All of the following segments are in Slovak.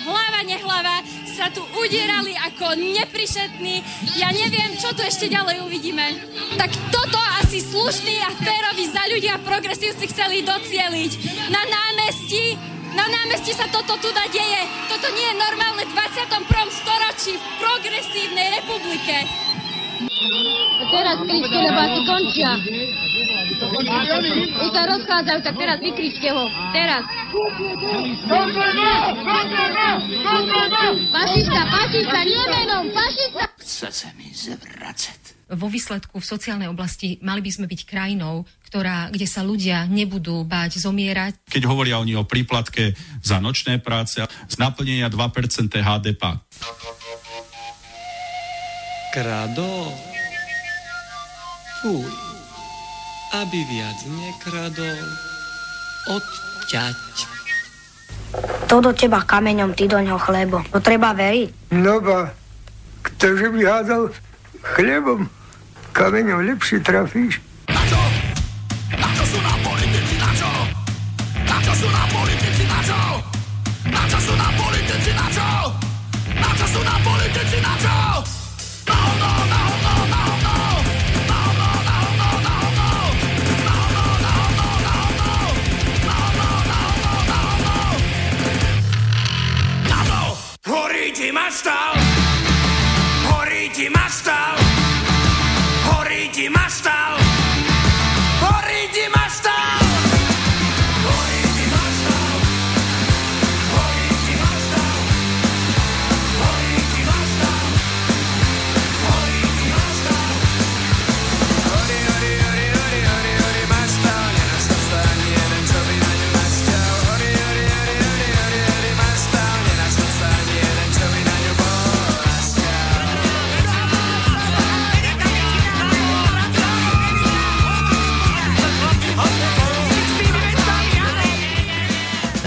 hlava nehlava, sa tu udierali ako neprišetní. Ja neviem, čo tu ešte ďalej uvidíme. Tak toto asi slušní a féroví za ľudia progresívci chceli docieliť. Na námestí na námestí sa toto tu deje. Toto nie je normálne v 21. storočí v progresívnej republike. Teraz kričte, lebo asi končia. Už sa rozchádzajú, tak teraz vykričte ho. Teraz. Fašista, fašista, nie menom, fašista. Chce sa mi zvracať. vo výsledku v sociálnej oblasti mali by sme byť krajinou, ktorá, kde sa ľudia nebudú báť zomierať. Keď hovoria oni o príplatke za nočné práce z naplnenia 2% HDP. Kradol. Fuj. Aby viac nekradol. Odťať. To do teba kameňom, ty do ňoho chlebo. To treba veriť. No ba, ktože by hádal chlebom, kameňom lepšie trafíš. Na čo sú nám politici, na čo? Na čo sú nám politici, na čo? Na čo sú nám politici, na čo? Na čo sú nám politici, na čo? Horí ti maštal! Horí!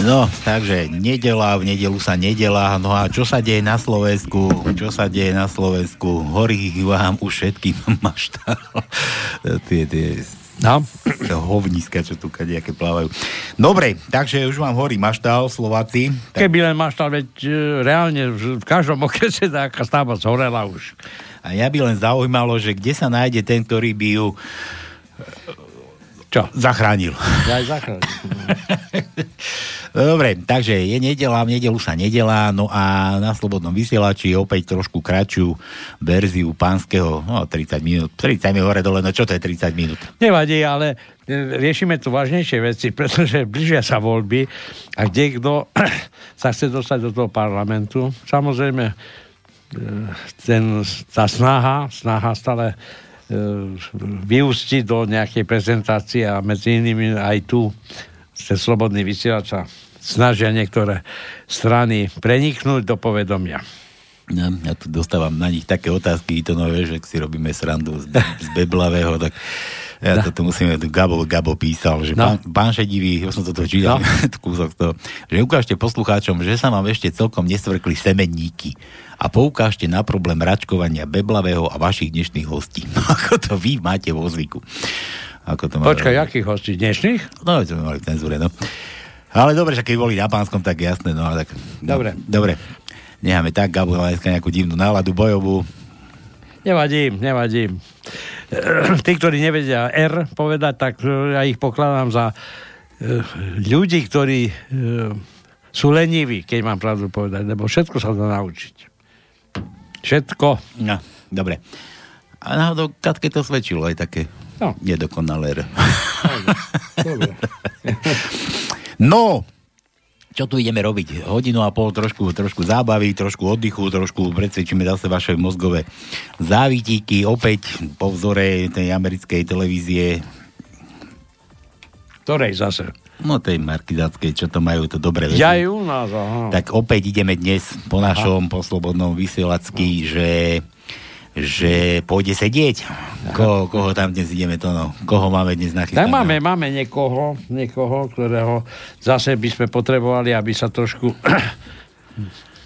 No, takže nedela, v nedelu sa nedela. No a čo sa deje na Slovensku? Čo sa deje na Slovensku? Horí vám už všetkým maštál. tie, tie No. hovniska, čo tu kadejaké plávajú. Dobre, takže už vám horí maštál, Slováci. Tak... Keby len máš tam, veď e, reálne v každom okrese taká stavba zhorela už. A ja by len zaujímalo, že kde sa nájde ten, ktorý by ju Čo? zachránil. Ja aj zachránil. Dobre, takže je nedela, v nedelu sa nedela, no a na Slobodnom vysielači opäť trošku kratšiu verziu pánskeho, no 30 minút, 30 minút hore dole, no čo to je 30 minút? Nevadí, ale e, riešime tu vážnejšie veci, pretože blížia sa voľby a kde kto sa chce dostať do toho parlamentu. Samozrejme, e, ten, tá snaha, snaha stále e, vyústiť do nejakej prezentácie a medzi inými aj tu cez slobodný vysielač snažia niektoré strany preniknúť do povedomia. Ja, ja tu dostávam na nich také otázky, to nové, že si robíme srandu z, z Beblavého, tak Ja to tu musíme, tu Gabo, Gabo písal, že No. pán, pán Šedivý, ja som to tu čítal, no. kúsok toho, že ukážte poslucháčom, že sa vám ešte celkom nestvrkli semenníky a poukážte na problém račkovania Beblavého a vašich dnešných hostí. No, ako to vy máte vo zvyku. Ako to Počkaj, akých hostí? Dnešných? No, to mali cenzúre, no. Ale dobre, že keď boli na pánskom, tak jasné, no ale tak... No, Dobre. Dobre. Necháme tak, Gabo má dneska nejakú divnú náladu bojovú. Nevadí, nevadí. Tí, ktorí nevedia R povedať, tak eh, ja ich pokladám za eh, ľudí, ktorí eh, sú leniví, keď mám pravdu povedať, lebo všetko sa dá naučiť. Všetko. No, dobre. A náhodou Katke to svedčilo aj také No. nedokonalé. No, čo tu ideme robiť? Hodinu a pol trošku, trošku zábavy, trošku oddychu, trošku predsvedčíme zase vaše mozgové závitíky, opäť po vzore tej americkej televízie, Ktorej zase? No tej markizáckej, čo to majú, to dobre veci. Ja ju u nás, aha. Tak opäť ideme dnes po našom, po slobodnom vysielacky, že že pôjde sedieť. Ko, koho tam dnes ideme to, no? Koho máme dnes Tak nachystané? máme, máme niekoho, niekoho, ktorého zase by sme potrebovali, aby sa trošku...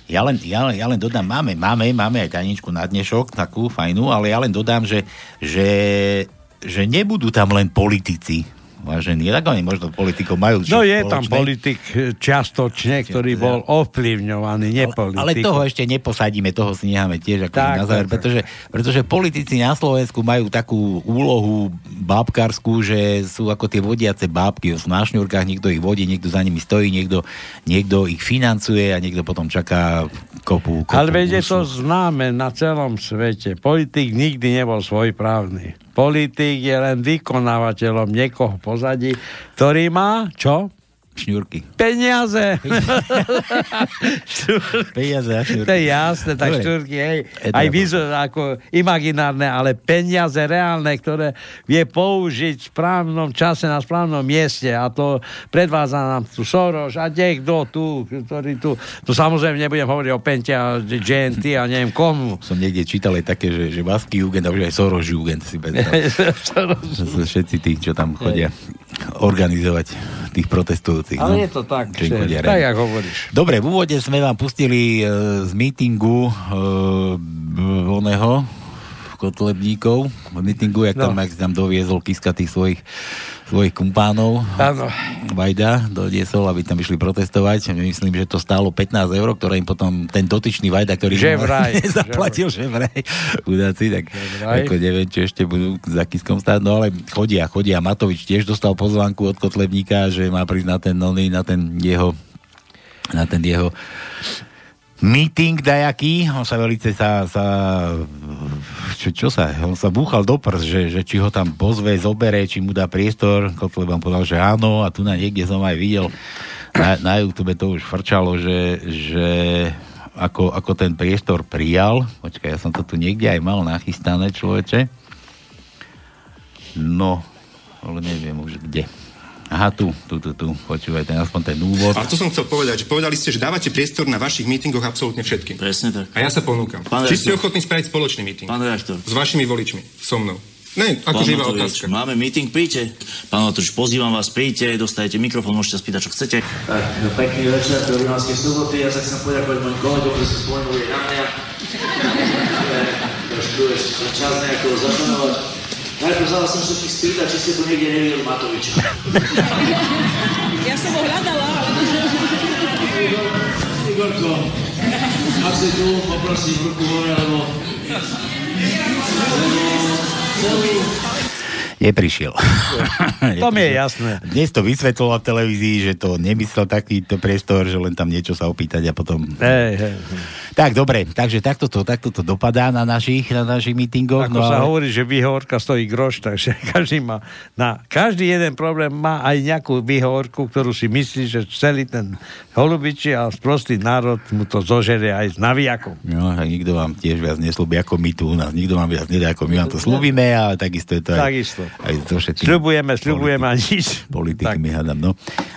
Ja len, ja, ja len dodám, máme, máme, máme aj tajničku na dnešok, takú fajnú, ale ja len dodám, že, že, že nebudú tam len politici, vážení. Tak oni možno politikov majú No je tam spoločné. politik eh, čiastočne, ktorý bol ovplyvňovaný, nepolitik. Ale toho ešte neposadíme, toho si necháme tiež ako Tak, na záver, tak, pretože, pretože politici na Slovensku majú takú úlohu bábkarskú, že sú ako tie vodiace bábky, sú na šňurkách, niekto ich vodí, niekto za nimi stojí, niekto, niekto ich financuje a niekto potom čaká kopu, kopu Ale veď je to známe na celom svete. Politik nikdy nebol svojprávny. Politik je len vykonávateľom niekoho pozadí, ktorý má, čo? Šňurky. Peniaze. Peniaze a šňurky. To je jasné, tak Dobre. štvrky, hej. Je Aj vizu, ako imaginárne, ale peniaze reálne, ktoré vie použiť v správnom čase na správnom mieste a to predvádza nám tu Soros a kto tu, ktorý tu, tu samozrejme nebudem hovoriť o Pente a GNT a neviem komu. Som niekde čítal aj také, že, že Basky Jugend a už aj Soros Jugend si sú všetci tí, čo tam chodia organizovať tých protestujúcich. Ale no. je to tak, že, tak, jak hovoríš. Dobre, v úvode sme vám pustili e, z mítingu e, oného kotlebníkov, v mítingu, jak tam, No. jak tam doviezol Kiska tých svojich, svojich kumpánov. Áno. Vajda doniesol, aby tam išli protestovať. Myslím, že to stálo 15 eur, ktoré im potom ten dotyčný Vajda, ktorý Že vraj, zaplatil, že vraj. Chudáci, tak vraj. ako neviem, či ešte budú za Kiskom stáť, no ale chodia, chodia. Matovič tiež dostal pozvánku od Kotlebníka, že má prísť na ten, oný, na ten jeho na ten jeho meeting dajaký, on sa velice sa, sa čo, čo sa, on sa búchal do prs, že, že či ho tam pozve, zobere, či mu dá priestor, Kotleba povedal, že áno a tu na niekde som aj videl na, na YouTube to už frčalo, že, že ako, ako ten priestor prijal, počkaj, ja som to tu niekde aj mal nachystané, človeče. No, ale neviem už kde. Aha, tu, tu, tu, tu, počúvaj, ten, aspoň ten úvod. A to som chcel povedať, že povedali ste, že dávate priestor na vašich mítingoch absolútne všetkým. Presne tak. A ja sa ponúkam. Pán Či ste ochotní spraviť spoločný míting? Pán redaktor. S vašimi voličmi, so mnou. Ne, akože iba otázka. máme meeting, príďte. Pán Matovič, pozývam vás, príďte, dostanete mikrofón, môžete spýtať, čo chcete. Tak, no, pekný večer, do Rimavskej soboty. Ja sa chcem poďakovať mojim kolegom, že sa spomenuli na mňa. Trošku ešte čas nejako zapanovať. Najprv sa chcem všetkých spýtať, či ste tu niekde nevideli Matoviča. Ja som ho hľadala, ale... Igorko, ak si tu, poprosím ruku hore, lebo... lebo celú Neprišiel. To mi je jasné. Dnes to vysvetloval v televízii, že to nemyslel takýto priestor, že len tam niečo sa opýtať a potom... Hej, hej. Tak, dobre, takže takto to, takto to dopadá na našich, na našich mítingoch. Ako no sa ale- hovorí, že výhovorka stojí groš, takže každý má na každý jeden problém má aj nejakú výhovorku, ktorú si myslí, že celý ten holubiči a sprostý národ mu to zožerie aj s navijakom. No, tak nikto vám tiež viac neslúbi ako my tu u nás. Nikto vám viac nedá ako my vám to slúbime a takisto je to aj, Takisto. Aj so všetkým. Sľubujeme, sľubujeme a nič. Politikmi hádam, no.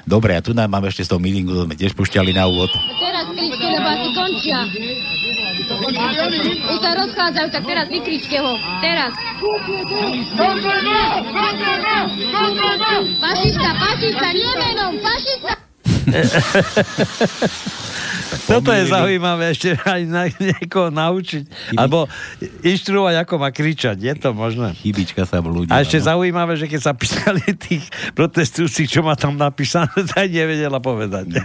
Dobre, a tu nám máme ešte z toho meetingu, to sme tiež pušťali na úvod. Teraz, Krište, lebo asi končia. Už sa rozchádzajú, tak teraz vykričte ho. Teraz. Fašista, fašista, nie menom, fašista. Toto je zaujímavé ešte aj na niekoho naučiť. Alebo inštruovať, ako má kričať. Je to možné. Chybička sa ľudí. A ešte áno. zaujímavé, že keď sa písali tých protestujúcich, čo má tam napísané, tak nevedela povedať.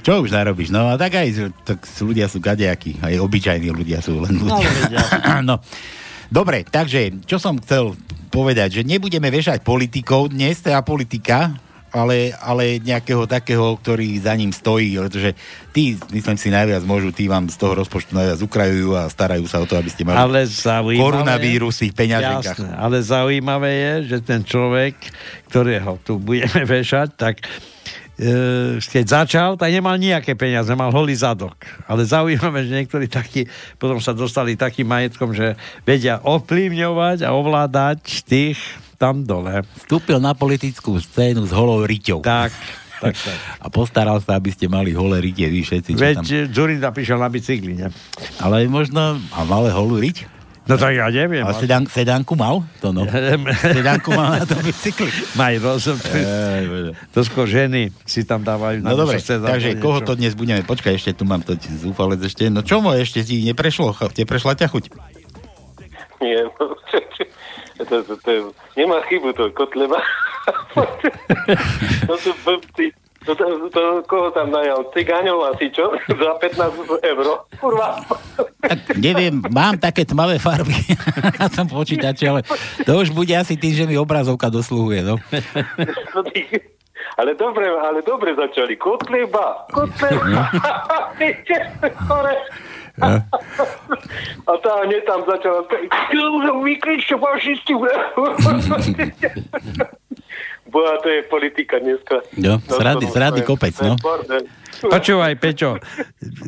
Čo už narobíš? No a tak aj tak ľudia sú kadejakí. Aj obyčajní ľudia sú len ľudia. no. Dobre, takže čo som chcel povedať, že nebudeme vešať politikov dnes, teda politika, ale, ale nejakého takého, ktorý za ním stojí, pretože tí, myslím si, najviac môžu, tí vám z toho rozpočtu najviac ukrajujú a starajú sa o to, aby ste mali Ale zaujímavé... koronavírus v ich peňaženkách. Jasné, ale zaujímavé je, že ten človek, ktorého tu budeme vešať, tak e, keď začal, tak nemal nejaké peniaze, mal holý zadok. Ale zaujímavé, že niektorí takí, potom sa dostali takým majetkom, že vedia ovplyvňovať a ovládať tých tam dole. Vstúpil na politickú scénu s holou riťou. Tak, tak, tak. A postaral sa, aby ste mali holé rytie, vy všetci. čo Veď tam... Zurinda prišiel na bicykli, ne? Ale možno, a malé holú riť? No tak ja neviem. A sedán, sedánku mal? To no. sedánku mal na tom bicykli. Maj rozum. Ej, bože. To skôr ženy si tam dávajú. No dobre, takže zapojiť, koho to dnes budeme? Počkaj, ešte tu mám to zúfalec ešte. No čo mo ešte ti neprešlo? Te prešla ťa chuť? Nie, no, to, to, to, nemá chybu to Kotleba. to sú blbci. To, to, to, koho tam najal? Cigáňov asi, čo? Za 15 eur. Kurva. Tak neviem, mám také tmavé farby na tom počítači, ale to už bude asi tým, že mi obrazovka dosluhuje, no. Ale dobre, ale dobre začali. Kotleba. Kotleba. A tá hneď tam začala vykričte fašisti. Boha, to je politika dneska. No, srady, kopec, no. Počúvaj, Peťo,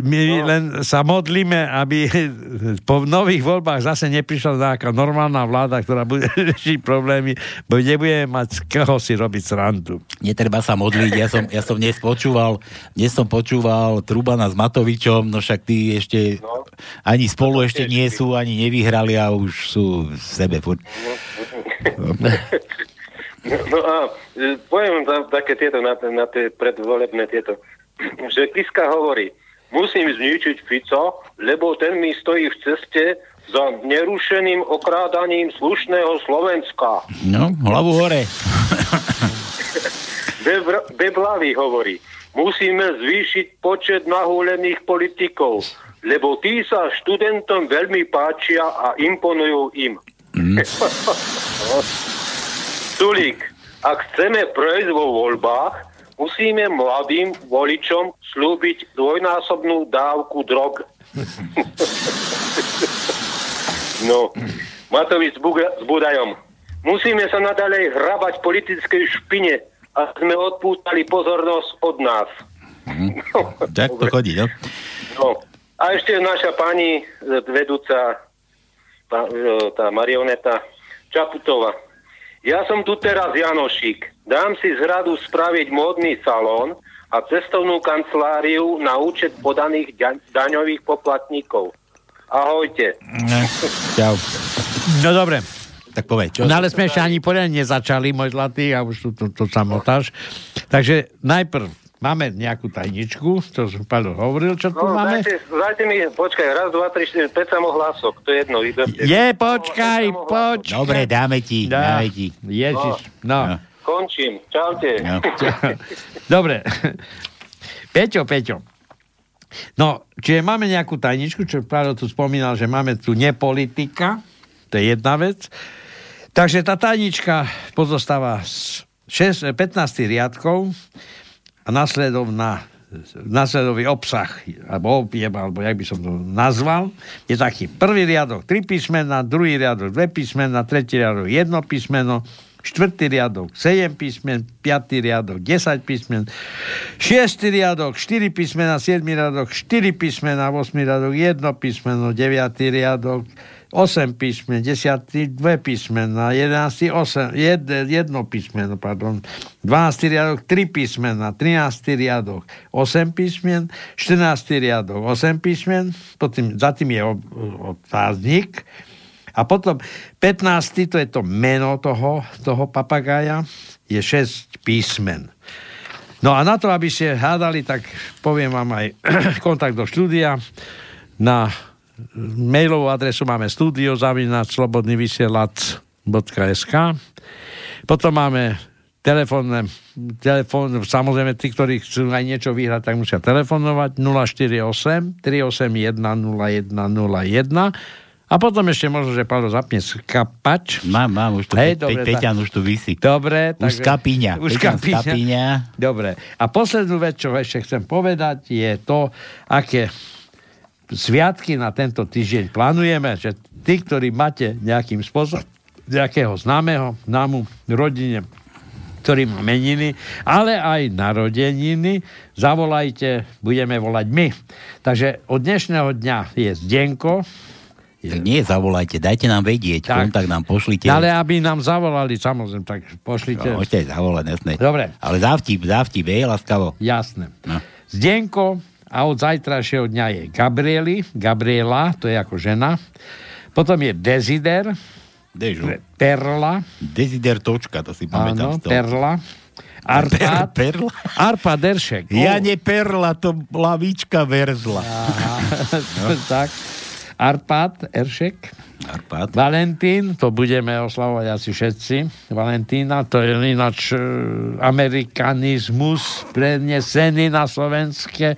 my No. len sa modlíme, aby po nových voľbách zase neprišla nejaká normálna vláda, ktorá bude riešiť problémy, bo nebudeme mať z koho si robiť srandu. Netreba sa modliť, ja som, ja som dnes počúval, dnes som počúval Trubana s Matovičom, no však tí ešte ani spolu ešte nie sú, ani nevyhrali a už sú v sebe furt. No a e, poviem tam také tieto na, na tie predvolebné tieto, že Kiska hovorí, musím zničiť Fico, lebo ten mi stojí v ceste za nerušeným okrádaním slušného Slovenska. No, hlavu hore. Bebr- Beblavý hovorí, musíme zvýšiť počet nahúlených politikov, lebo tí sa študentom veľmi páčia a imponujú im. Sulík, ak chceme prejsť vo voľbách, musíme mladým voličom slúbiť dvojnásobnú dávku drog. no, Matovič s, Budajom. Musíme sa nadalej hrabať politickej špine a sme odpútali pozornosť od nás. Tak to chodí, no. No. A ešte naša pani e, vedúca, tá, e, tá marioneta Čaputová. Ja som tu teraz Janošik. Dám si z hradu spraviť módny salón a cestovnú kanceláriu na účet podaných da- daňových poplatníkov. Ahojte. Čau. No dobre. Tak povedz, čo? No ale sme ešte ani poriadne nezačali, môj zlatý, a už tu to, to, to samotáš. Takže najprv máme nejakú tajničku, čo som Paľo hovoril, čo tu No, máme. dajte, dajte mi, počkaj, raz, dva, tri, štyri, 5 samohlások, to je jedno. Vyberte. Je, počkaj, počkaj. Dobre, dáme ti, Dá. dáme ti. Ježiš, no. Končím, čaute. No. Dobre. Peťo, Peťo. No, čiže máme nejakú tajničku, čo Páro tu spomínal, že máme tu nepolitika, to je jedna vec. Takže tá tajnička pozostáva z 6, 15 riadkov a nasledovná nasledový obsah, alebo objem, alebo jak by som to nazval, je taký. Prvý riadok tri písmena, druhý riadok dve písmena, tretí riadok jedno písmeno, štvrtý riadok 7 písmen, piatý riadok 10 písmen, šiestý riadok 4 písmena, 7 riadok 4 písmena, 8 riadok 1 písmeno, 9 riadok 8 písmen, 10 2 písmena, 11 8, jed, jedno písmeno, pardon, 12 riadok 3 písmena, 13 riadok 8 písmen, 14 riadok 8 písmen, potom, za tým je otáznik a potom 15 to je to meno toho, toho papagája, je 6 písmen. No a na to, aby ste hádali, tak poviem vám aj kontakt do štúdia na mailovú adresu máme studio slobodnyvysielac.sk potom máme telefónne, telefón, samozrejme tí, ktorí chcú aj niečo vyhrať, tak musia telefonovať 048 381 0101 a potom ešte možno, že Paolo zapne skapač. Mám, mám, už tu, Hej, Pe- dobre, Peťan už tu vysí. Dobre. Už skapíňa. Už skapíňa. Dobre. A poslednú vec, čo ešte chcem povedať, je to, aké sviatky na tento týždeň plánujeme, že tí, ktorí máte nejakým spôsobom nejakého známeho, známu rodine, ktorý má meniny, ale aj narodeniny, zavolajte, budeme volať my. Takže od dnešného dňa je Zdenko, tak nie, zavolajte, dajte nám vedieť, tak, kontakt nám pošlite. Ale aby nám zavolali, samozrejme, tak pošlite. No, môžete zavolať, jasné. Dobre. Ale závtip, závtip, je laskavo. Jasné. No. Zdenko a od zajtrajšieho dňa je Gabrieli, Gabriela, to je ako žena. Potom je Desider, Dežu. Perla. Desider točka, to si pamätám. Áno, Perla. Arpad. Per, perla? Arpad Deršek. Ja ne perla, to lavička verzla. Aha, no. tak. Arpad Eršek. Arpad. Valentín, to budeme oslavovať asi všetci. Valentína, to je ináč e, amerikanizmus prenesený na slovenské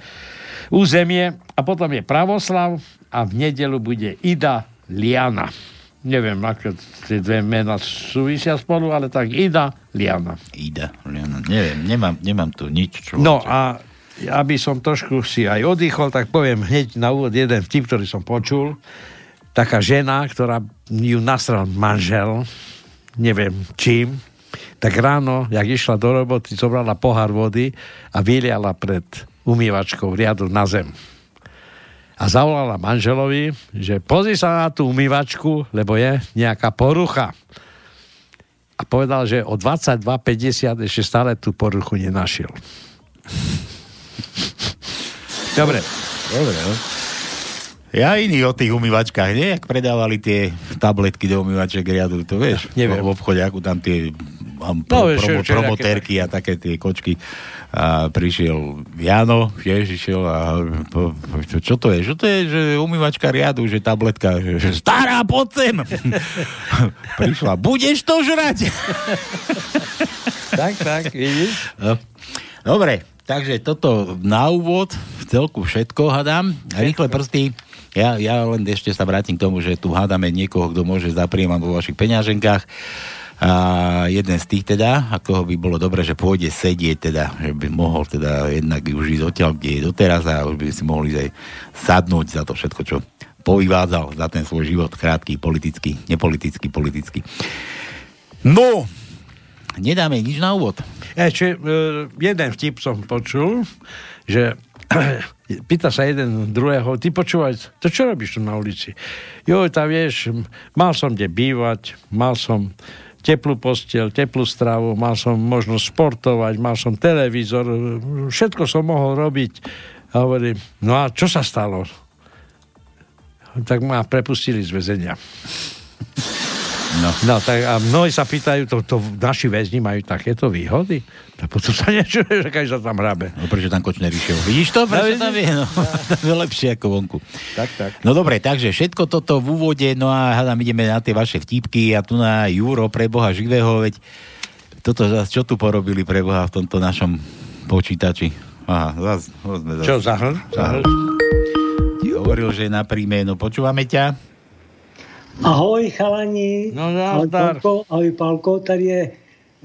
územie. A potom je Pravoslav a v nedelu bude Ida Liana. Neviem, ako tie dve mená súvisia spolu, ale tak Ida Liana. Ida Liana. Neviem, nemám, nemám tu nič. Čo no a aby som trošku si aj oddychol, tak poviem hneď na úvod jeden vtip, ktorý som počul. Taká žena, ktorá ju nasral manžel, neviem čím, tak ráno, jak išla do roboty, zobrala pohár vody a vyliala pred umývačkou riadu na zem. A zavolala manželovi, že pozri sa na tú umývačku, lebo je nejaká porucha. A povedal, že o 22.50 ešte stále tú poruchu nenašiel. Dobre. Dobre, no. Ja iný o tých umývačkách, nie? Jak predávali tie tabletky do umývaček riadu, to vieš? Neviem. V obchode, ako tam tie pro, no, promo, promotérky a také tie kočky. A prišiel Jano, tiež išiel a po, čo, čo to je? Čo to je, že umývačka riadu, že tabletka, že, že stará, poď sem! Prišla, budeš to žrať? tak, tak, vidíš? No. Dobre, takže toto na úvod, v celku všetko hadám. Rýchle prsty. Ja, ja len ešte sa vrátim k tomu, že tu hádame niekoho, kto môže zapríjmať vo vašich peňaženkách. A jeden z tých teda, ako by bolo dobre, že pôjde sedieť teda, že by mohol teda jednak už ísť odtiaľ, kde je doteraz a už by si mohli aj sadnúť za to všetko, čo povyvádzal za ten svoj život, krátky, politický, nepolitický, politický. No, nedáme nič na úvod. Ešte, jeden vtip som počul, že pýta sa jeden druhého, ty počúvaj, to čo robíš tu na ulici? Jo, tam vieš, mal som kde bývať, mal som teplú postel, teplú stravu, mal som možnosť športovať, mal som televízor, všetko som mohol robiť. A hovorím, no a čo sa stalo? Tak ma prepustili z väzenia. No. no tak a mnohí sa pýtajú, to, to naši väzni majú takéto výhody? A potom sa niečo, že keď sa tam hrabe. No prečo tam Kočner išiel? Vidíš to? Prečo no, tam je? No, to je lepšie ako vonku. Tak, tak. No dobre, takže všetko toto v úvode, no a hádam, ideme na tie vaše vtipky a tu na Juro pre Boha živého, veď toto zase, čo tu porobili pre Boha v tomto našom počítači? Aha, zase, zase, Čo, zahl? Zahl. Hovoril, že je na príjme, no počúvame ťa. Ahoj chalani. No nazdar. Ahoj, ahoj Pálko, tady je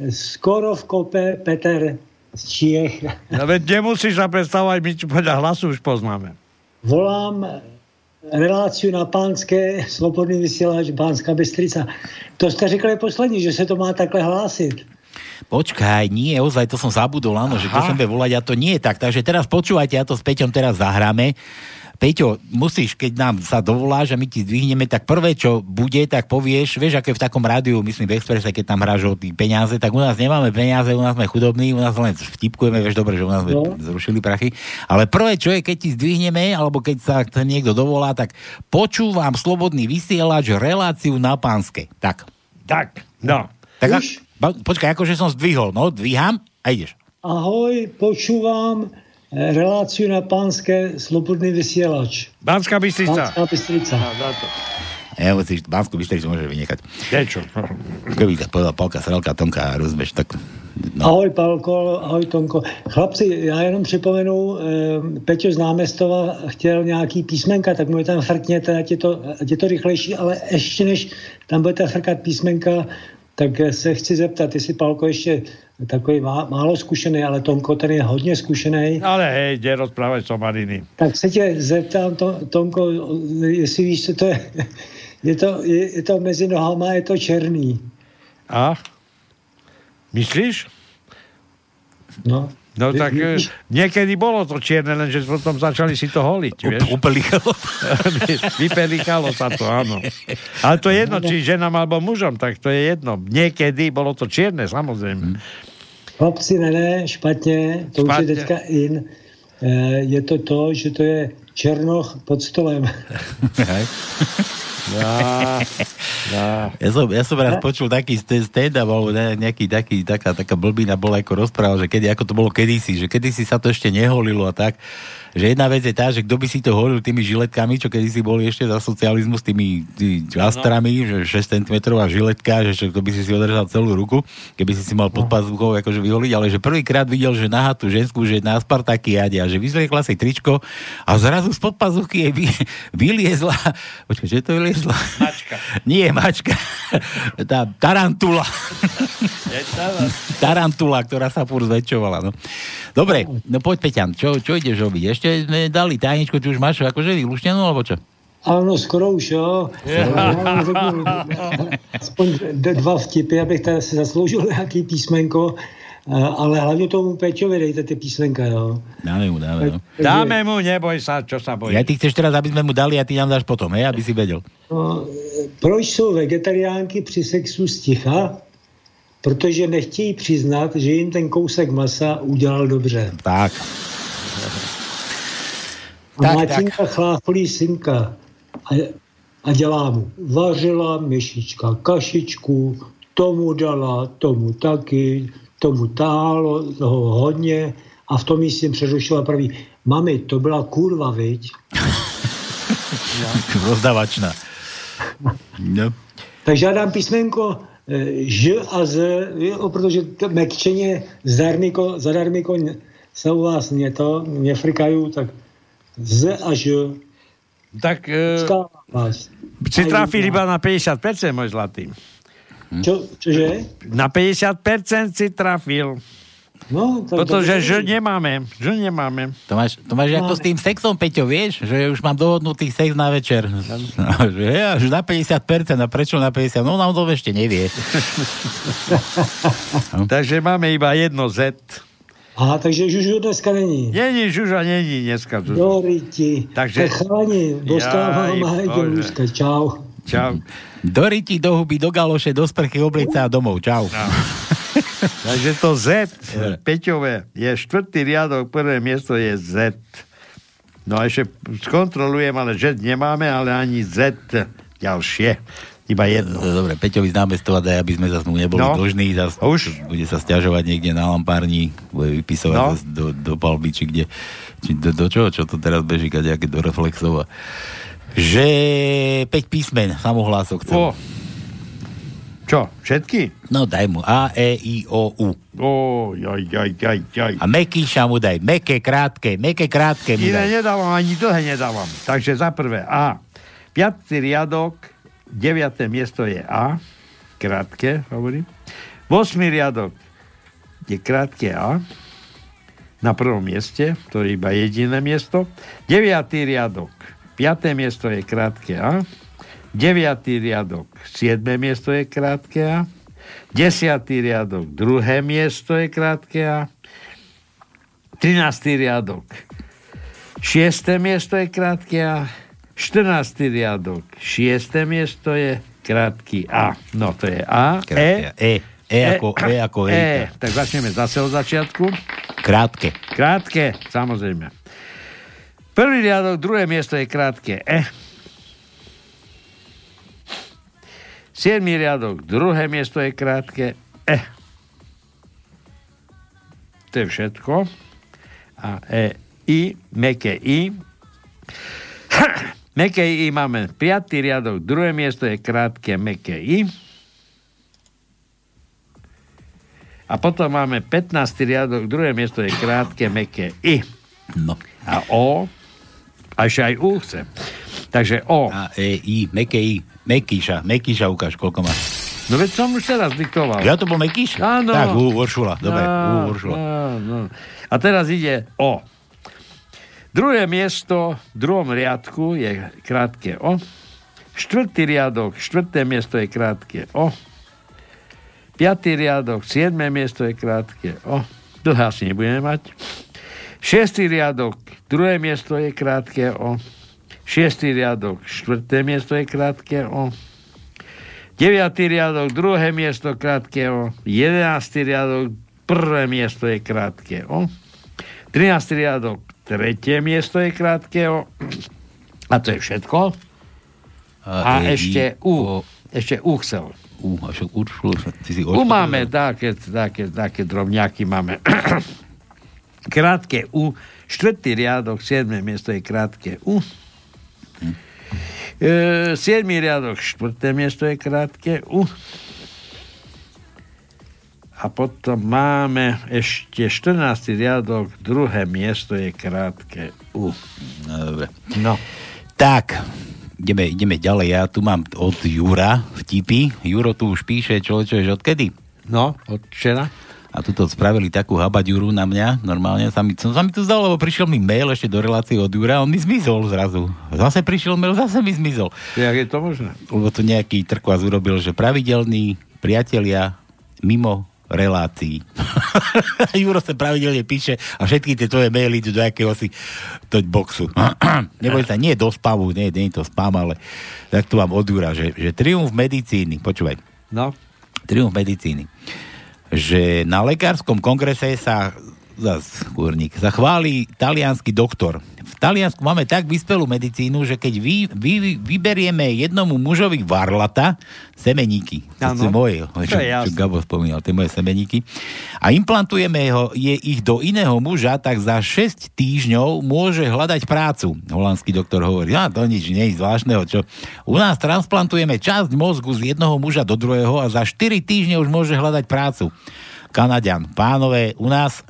skoro v kope Peter z Čiech. No veď nemusíš sa predstavovať, my podľa hlasu už poznáme. Volám reláciu na pánské, slobodný vysielač Pánská Bystrica. To ste řekli poslední, že se to má takhle hlásit. Počkaj, nie, ozaj, to som zabudol, áno, Aha. že to som volať a to nie je tak. Takže teraz počúvajte, ja to s Peťom teraz zahráme Peťo, musíš, keď nám sa dovoláš a my ti zdvihneme, tak prvé, čo bude, tak povieš, vieš, aké v takom rádiu, myslím v Expresse, keď tam hráš o tých peniaze, tak u nás nemáme peniaze, u nás sme chudobní, u nás len vtipkujeme, vieš, dobre, že u nás No. zrušili prachy. Ale prvé, čo je, keď ti zdvihneme, alebo keď sa niekto dovolá, tak počúvam slobodný vysielač reláciu na pánske. Tak. Tak, no. Tak, ba, počkaj, akože som zdvihol, no, dvíham a ideš. Ahoj, počúvam reláciu na pánske Slobodný vysielač. Banská Bystrica. Banská Bystrica. No, za to. Ja musíš, Banskú Bystricu môžeš vynechať. Prečo? Keby tak povedal Palka, Srelka, Tonka a tak... No. Ahoj Palko, ahoj Tonko. Chlapci, já jenom připomenu, eh, Peťo z námestova chtěl nějaký písmenka, tak mu je tam frkněte, ať je, to, ať je to rychlejší, ale ještě než tam budete frkat písmenka, tak se chci zeptat, jestli Palko ještě takový má, málo zkušený, ale Tonko ten je hodně zkušený. Ale hej, jde rozprávať somariny. Tak se tě zeptám, to, Tonko, jestli víš, co to je. Je to, je, je to mezi nohama, je to černý. A? Myslíš? No. No tak vy- e, niekedy bolo to čierne, lenže potom začali si to holiť, vieš. Upelikalo. Vypelikalo sa to, áno. Ale to je jedno, či ženám alebo mužom, tak to je jedno. Niekedy bolo to čierne, samozrejme. Chlapci, ne, ne, špatně, to už Špatně. je teďka in. Eh, Je to to, že to je černoch pod stolem. Ja, ja. Ja som, ja som raz počul taký st- stand-up, alebo ne- nejaký taký, taká, taká blbina bola, ako rozprával, že kedy, ako to bolo kedysi, že kedysi sa to ešte neholilo a tak, že jedna vec je tá, že kto by si to holil tými žiletkami, čo kedysi boli ešte za socializmu s tými tý, astrami, že 6 cm žiletka, že čo, to by si si održal celú ruku, keby si si mal pod pazuchou akože vyholiť, ale že prvýkrát videl, že nahatú žensku, že na Spartakiade a že vyzliekla si tričko a zrazu spod pazuchy jej vy, vyliezla, počkaj, že to vyliezla? Mačka. Nie, mačka. Tá tarantula. Tarantula, ktorá sa furt zväčšovala. No. Dobre, no poď Peťan, čo, čo ideš robiť? Ešte sme dali tajničku, či už máš akože vylúštenú, alebo čo? Ano, skoro už, jo. Já vám řeknu aspoň dva vtipy, abych tady si zasloužil nějaký písmenko, ale hlavně tomu Peťovi dejte ty písmenka, jo. Dáme mu, dáme. No. Dáme mu, neboj sa, čo sa bojí. Ja ty chceš teraz, aby sme mu dali a ty nám dáš potom, hej, aby si vedel. No, proč jsou vegetariánky při sexu sticha? Protože nechtějí přiznat, že jim ten kousek masa udělal dobře. Tak. A Tak, Matinka chlácholí synka a, a dělá mu. Vařila myšička kašičku, tomu dala, tomu taky, tomu tálo toho hodně a v tom místě přerušila pravý. Mami, to byla kurva, viď? Rozdavačná. No. Takže já dám písmenko eh, Ž a Z, jo, protože to mekčeně zadarmiko, zadarmiko se u vás mě to, mě frikají, tak Z a Ž. Tak e, si trafil iba na 50%, môj zlatý. Čo, čože? Na 50% si trafil. No, to, Protože že nemáme, že nemáme. To máš, to máš ako s tým sexom, Peťo, vieš? Že už mám dohodnutý sex na večer. No, že ja, že na 50%, a prečo na 50%? No, nám to ešte nevie. Takže máme iba jedno Z. Aha, takže Žužu dneska není. Není žuža, není dneska žuža. Do ryti. Takže- Tak chalani, dostávám Jaj, a idem úzka. Čau. Čau. Do ryti, do huby, do galoše, do sprchy, obliť sa a domov. Čau. No. Takže to Z, Peťové, je štvrtý riadok, prvé miesto je Z. No a ešte skontrolujem, ale Z nemáme, ale ani Z ďalšie. Iba jedno. Dobre, Peťovi z námestova daj, aby sme zase mu neboli No. dlžní. Zas Už? Bude sa stiažovať niekde na lampárni, bude vypisovať No. do, do palby, či kde. Či do, do čoho, čo to teraz beží, kadejaké do reflexov. Že 5 písmen, samohlások chcem. O. Čo, všetky? No daj mu A, E, I, O, U. O, jaj, jaj, jaj, jaj. A mekýša mu daj. Meké, krátke, meké, krátke mu Iné daj. nedávam, ani dlhé nedávam. Takže za prvé A. Piatý riadok, deviaté miesto je A. Krátke, hovorím. Vosmý riadok je krátke A. Na prvom mieste, to je iba jediné miesto. Deviatý riadok, piaté miesto je krátke A. Deviatý riadok, siedme miesto je krátke A. Desiatý riadok, druhé miesto je krátke A. 13. riadok. Šiesté miesto je krátke A. 14. riadok. Šiesté miesto je krátky A. No to je A. Krátke E. E ako, E ako E. Erika. Tak začneme zase od začiatku. Krátke. Krátke, samozrejme. Prvý riadok, druhé miesto je krátke E. Siedmý riadok, druhé miesto je krátke E. To je všetko. A E, I, meké I. meké I máme piatý riadok, druhé miesto je krátke meké I. A potom máme 15. riadok, druhé miesto je krátke, meké I. No. A O, a ešte aj U chce. Takže O. A, E, I, meké I. Mekíša, Mekíša ukáž, koľko má. No veď som už teraz diktoval. Ja to bol Mekíš? Áno. Tak, U, Uršula, dobre, U, Uršula. áno. A teraz ide O. Druhé miesto v druhom riadku je krátke O. Štvrtý riadok, štvrté miesto je krátke O. Piatý riadok, siedme miesto je krátke O. Dlhé asi nebudeme mať. Šiestý riadok, druhé miesto je krátke O. Šiestý riadok, štvrté miesto je krátke O. Deviatý riadok, druhé miesto krátke O. Jedenáctý riadok, prvé miesto je krátke O. 13. riadok, tretie miesto je krátke O. A to je všetko. A, E, I, ešte U. Ešte U chcel. U, a však však ty si U máme také, také, také drobňaky máme. krátke U. Štvrtý riadok, siedme miesto je krátke U. E, siedmý riadok, štvrté miesto je krátke U. A potom máme ešte 14. riadok, druhé miesto je krátke U. No, dobre. No. Tak, ideme, ideme ďalej. Ja tu mám od Jura vtipy. Juro tu už píše, čo, čo odkedy? No, od včera. A tuto spravili takú habaďuru na mňa, normálne. Sa mi, som, sa mi to zdalo, lebo prišiel mi mail ešte do relácie od Jura, on mi zmizol zrazu. Zase prišiel mail, zase mi zmizol. Jak je to možné? Lebo to nejaký trkvaz urobil, že pravidelní priatelia mimo relácií. Juro sa pravidelne píše a všetky tie tvoje maily idú do akéhosi toť boxu. Neboj sa, nie do spavu, nie, nie je to spam, ale tak tu mám od Jura, že, že triumf medicíny, počúvaj. No. Triumf medicíny. Že na lekárskom kongrese sa zas, kurník, sa chváli talianský doktor. V Taliansku máme tak vyspelú medicínu, že keď vy, vy, vyberieme jednomu mužovi varlata, semeníky, to sú moje, čo, čo. Gabo spomínal, tie moje semeníky, a implantujeme ho, je ich do iného muža, tak za 6 týždňov môže hľadať prácu. Holandský doktor hovorí, a to nič nie je zvláštneho, čo u nás transplantujeme časť mozgu z jednoho muža do druhého a za 4 týždne už môže hľadať prácu. Kanadian, pánové, u nás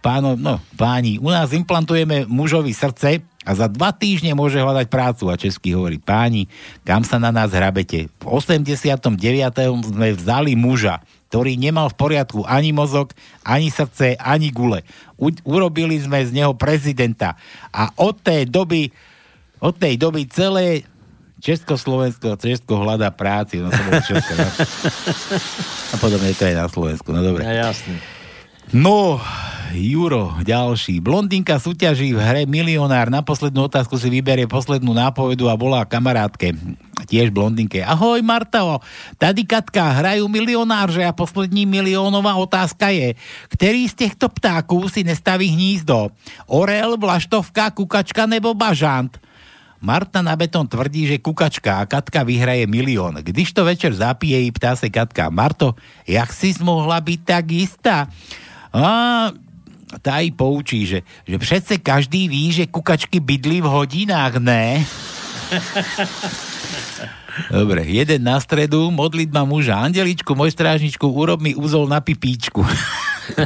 páno, no, páni, u nás implantujeme mužovi srdce a za dva týždne môže hľadať prácu. A český hovorí, páni, kam sa na nás hrabete? V 89. sme vzali muža, ktorý nemal v poriadku ani mozog, ani srdce, ani gule. U- urobili sme z neho prezidenta. A od tej doby, od tej doby celé Československo, Česko hľadá práci. No to Česko, no. A podobne to je na Slovensku. No dobre. Ja, jasný. No, Juro, ďalší. Blondinka súťaží v hre Milionár. Na poslednú otázku si vyberie poslednú nápovedu a volá kamarátke. Tiež blondinke. Ahoj Martao, tady Katka, hrajú milionár, a poslední miliónová otázka je, ktorý z týchto ptáků si nestaví hnízdo? Orel, vlaštovka, kukačka nebo bažant? Marta na betón tvrdí, že kukačka a Katka vyhraje milión. Když to večer zapije, ptá se Katka. Marto, jak si mohla byť tak istá? A tá jej poučí, že, že přece každý ví, že kukačky bydlí v hodinách, ne? Dobre, jeden na stredu, modlitba muža. Andeličku, môj strážničku, urob mi úzol na pipíčku.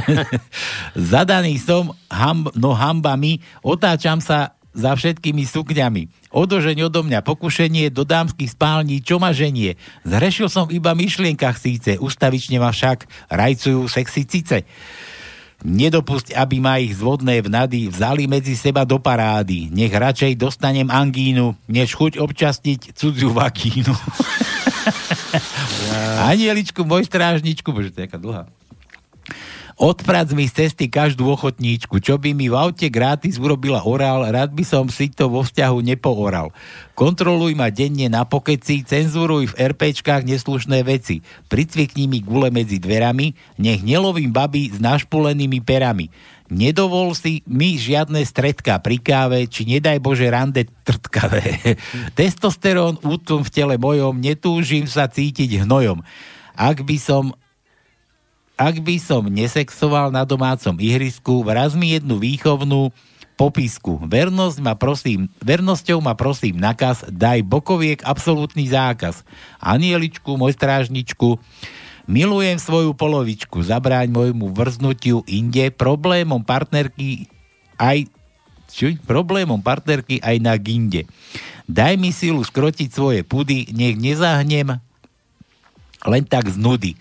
Zadaný som ham, no hambami, otáčam sa za všetkými sukňami. Odožeň odo mňa pokušenie do dámskych spální, čo ma ženie. Zhrešil som iba myšlienkach síce, ustavične ma však rajcujú sexy cice. Nedopusť, aby ma ich zvodné vnady vzali medzi seba do parády. Nech radšej dostanem angínu, než chuť občastiť cudziu vakínu. Anieličku, môj strážničku, bože, to je jaká dlhá. Odprac mi z cesty každú ochotníčku. Čo by mi v aute gratis urobila orál, rád by som si to vo vzťahu nepooral. Kontroluj ma denne na pokeci, cenzuruj v RPčkách neslušné veci. Pricvikni mi gule medzi dverami, nech nelovím baby s našpulenými perami. Nedovol si mi žiadne stredka pri káve, či nedaj Bože rande trtkavé. Testosterón útlm v tele mojom, netúžim sa cítiť hnojom. Ak by som ak by som nesexoval na domácom ihrisku, vraz mi jednu výchovnú popisku. Vernosť ma prosím, vernosťou ma prosím nakaz, daj bokoviek absolútny zákaz. Anieličku, môj strážničku, milujem svoju polovičku, zabráň môjmu vrznutiu inde, problémom partnerky aj čo? problémom partnerky aj na ginde. Daj mi silu skrotiť svoje pudy, nech nezahnem len tak z nudy.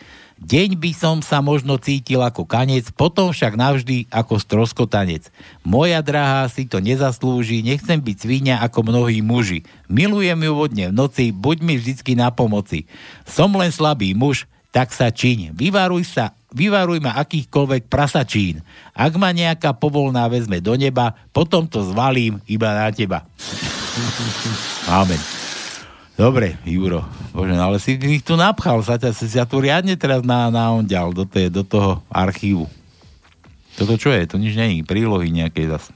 Deň by som sa možno cítil ako kanec, potom však navždy ako stroskotanec. Moja drahá si to nezaslúži, nechcem byť svíňa ako mnohí muži. Milujem ju vodne v noci, buď mi vždycky na pomoci. Som len slabý muž, tak sa čiň. Vyvaruj sa, vyvaruj ma akýchkoľvek prasačín. Ak ma nejaká povolná vezme do neba, potom to zvalím iba na teba. Amen. Dobre, Juro, bože, no ale si ich tu napchal, sa ťa, si sa tu riadne teraz na, na ondial do, tej, do toho archívu. Toto čo je? To nič není, prílohy nejakej zase.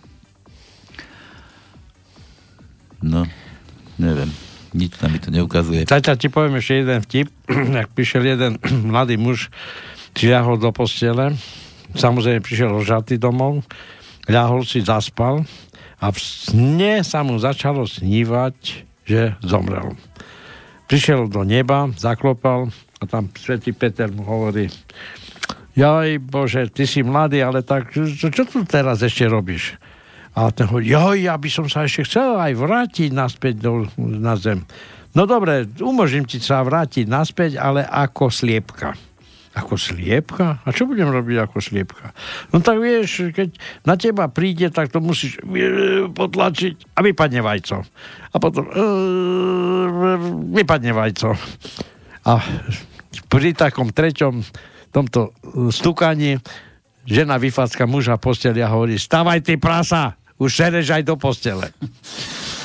No, neviem. Nič tam mi to neukazuje. Zatiaľ ti poviem ešte jeden vtip. Ak prišiel jeden mladý muž, ľahol do postele, samozrejme prišiel ožatý domov, ľahol si, zaspal a v sne sa mu začalo snívať, že zomrel. Prišiel do neba, zaklopal a tam svätý Peter mu hovorí Jaj, Bože, ty si mladý, ale tak čo, čo tu teraz ešte robíš? A ten hovorí, joj, ja by som sa ešte chcel aj vrátiť naspäť do, na zem. No dobre, umožním ti sa vrátiť naspäť, ale ako sliepka. Ako sliepka? A čo budem robiť ako sliepka? No tak vieš, keď na teba príde, tak to musíš e, potlačiť a vypadne vajco. A potom e, vypadne vajco. A pri takom treťom tomto stukaní žena vyfacka muža posteli a hovorí, stavaj ty prasa, už šereš aj do postele.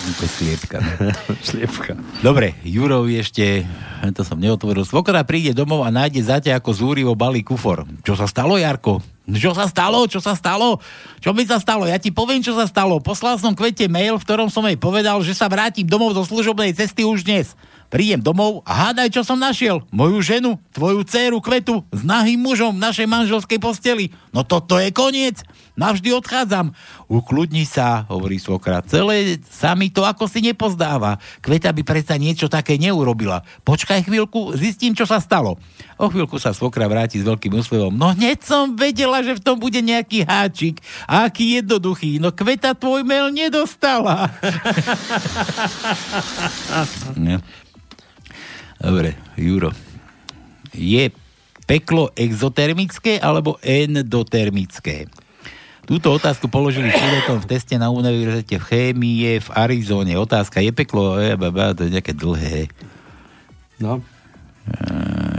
To sliepka. Ne? sliepka. Dobre, Jurovi ešte, to som neotvoril. Svokra príde domov a nájde zate ako zúrivo balí kufor. Čo sa stalo, Jarko? Čo sa stalo? Čo sa stalo? Čo mi sa stalo? Ja ti poviem, čo sa stalo. Poslal som kvete mail, v ktorom som jej povedal, že sa vrátim domov zo služobnej cesty už dnes. Príjem domov a hádaj, čo som našiel. Moju ženu, tvoju dceru Kvetu s nahým mužom v našej manželskej posteli. No toto je koniec. Navždy odchádzam. Ukludni sa, hovorí svokra. Celé sa mi to ako si nepozdáva. Kveta by predsa niečo také neurobila. Počkaj chvíľku, zistím, čo sa stalo. O chvíľku sa svokra vráti s veľkým úsmevom. No hneď som vedela, že v tom bude nejaký háčik. Aký jednoduchý. No Kveta tvoj mail nedostala. Dobre, Juro. Je peklo exotermické alebo endotermické? Túto otázku položili študentom v teste na univerzite v Chémie v Arizóne. Otázka, je peklo, je, baba, to je nejaké dlhé. No. Bože.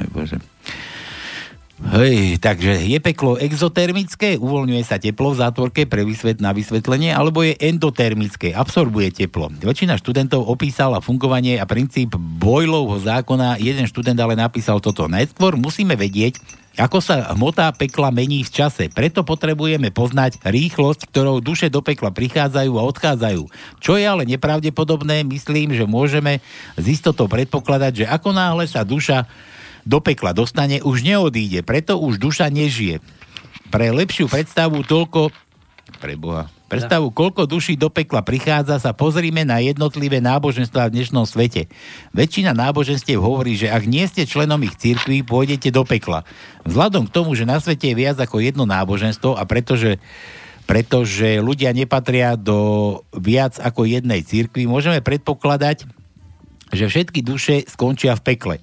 Hej, takže je peklo exotermické, uvoľňuje sa teplo v zátvorke pre vysvet, na vysvetlenie, alebo je endotermické, absorbuje teplo. Väčšina študentov opísala fungovanie a princíp Boylovho zákona, jeden študent ale napísal toto. Najskôr musíme vedieť, ako sa hmota pekla mení v čase. Preto potrebujeme poznať rýchlosť, ktorou duše do pekla prichádzajú a odchádzajú. Čo je ale nepravdepodobné, myslím, že môžeme z istotou predpokladať, že ako náhle sa duša do pekla dostane, už neodíde, preto už duša nežije. Pre lepšiu predstavu toľko, pre Boha, predstavu, koľko duší do pekla prichádza, sa pozrime na jednotlivé náboženstva v dnešnom svete. Väčšina náboženstiev hovorí, že ak nie ste členom ich cirkví, pôjdete do pekla. Vzhľadom k tomu, že na svete je viac ako jedno náboženstvo a pretože pretože ľudia nepatria do viac ako jednej cirkvi, môžeme predpokladať, že všetky duše skončia v pekle.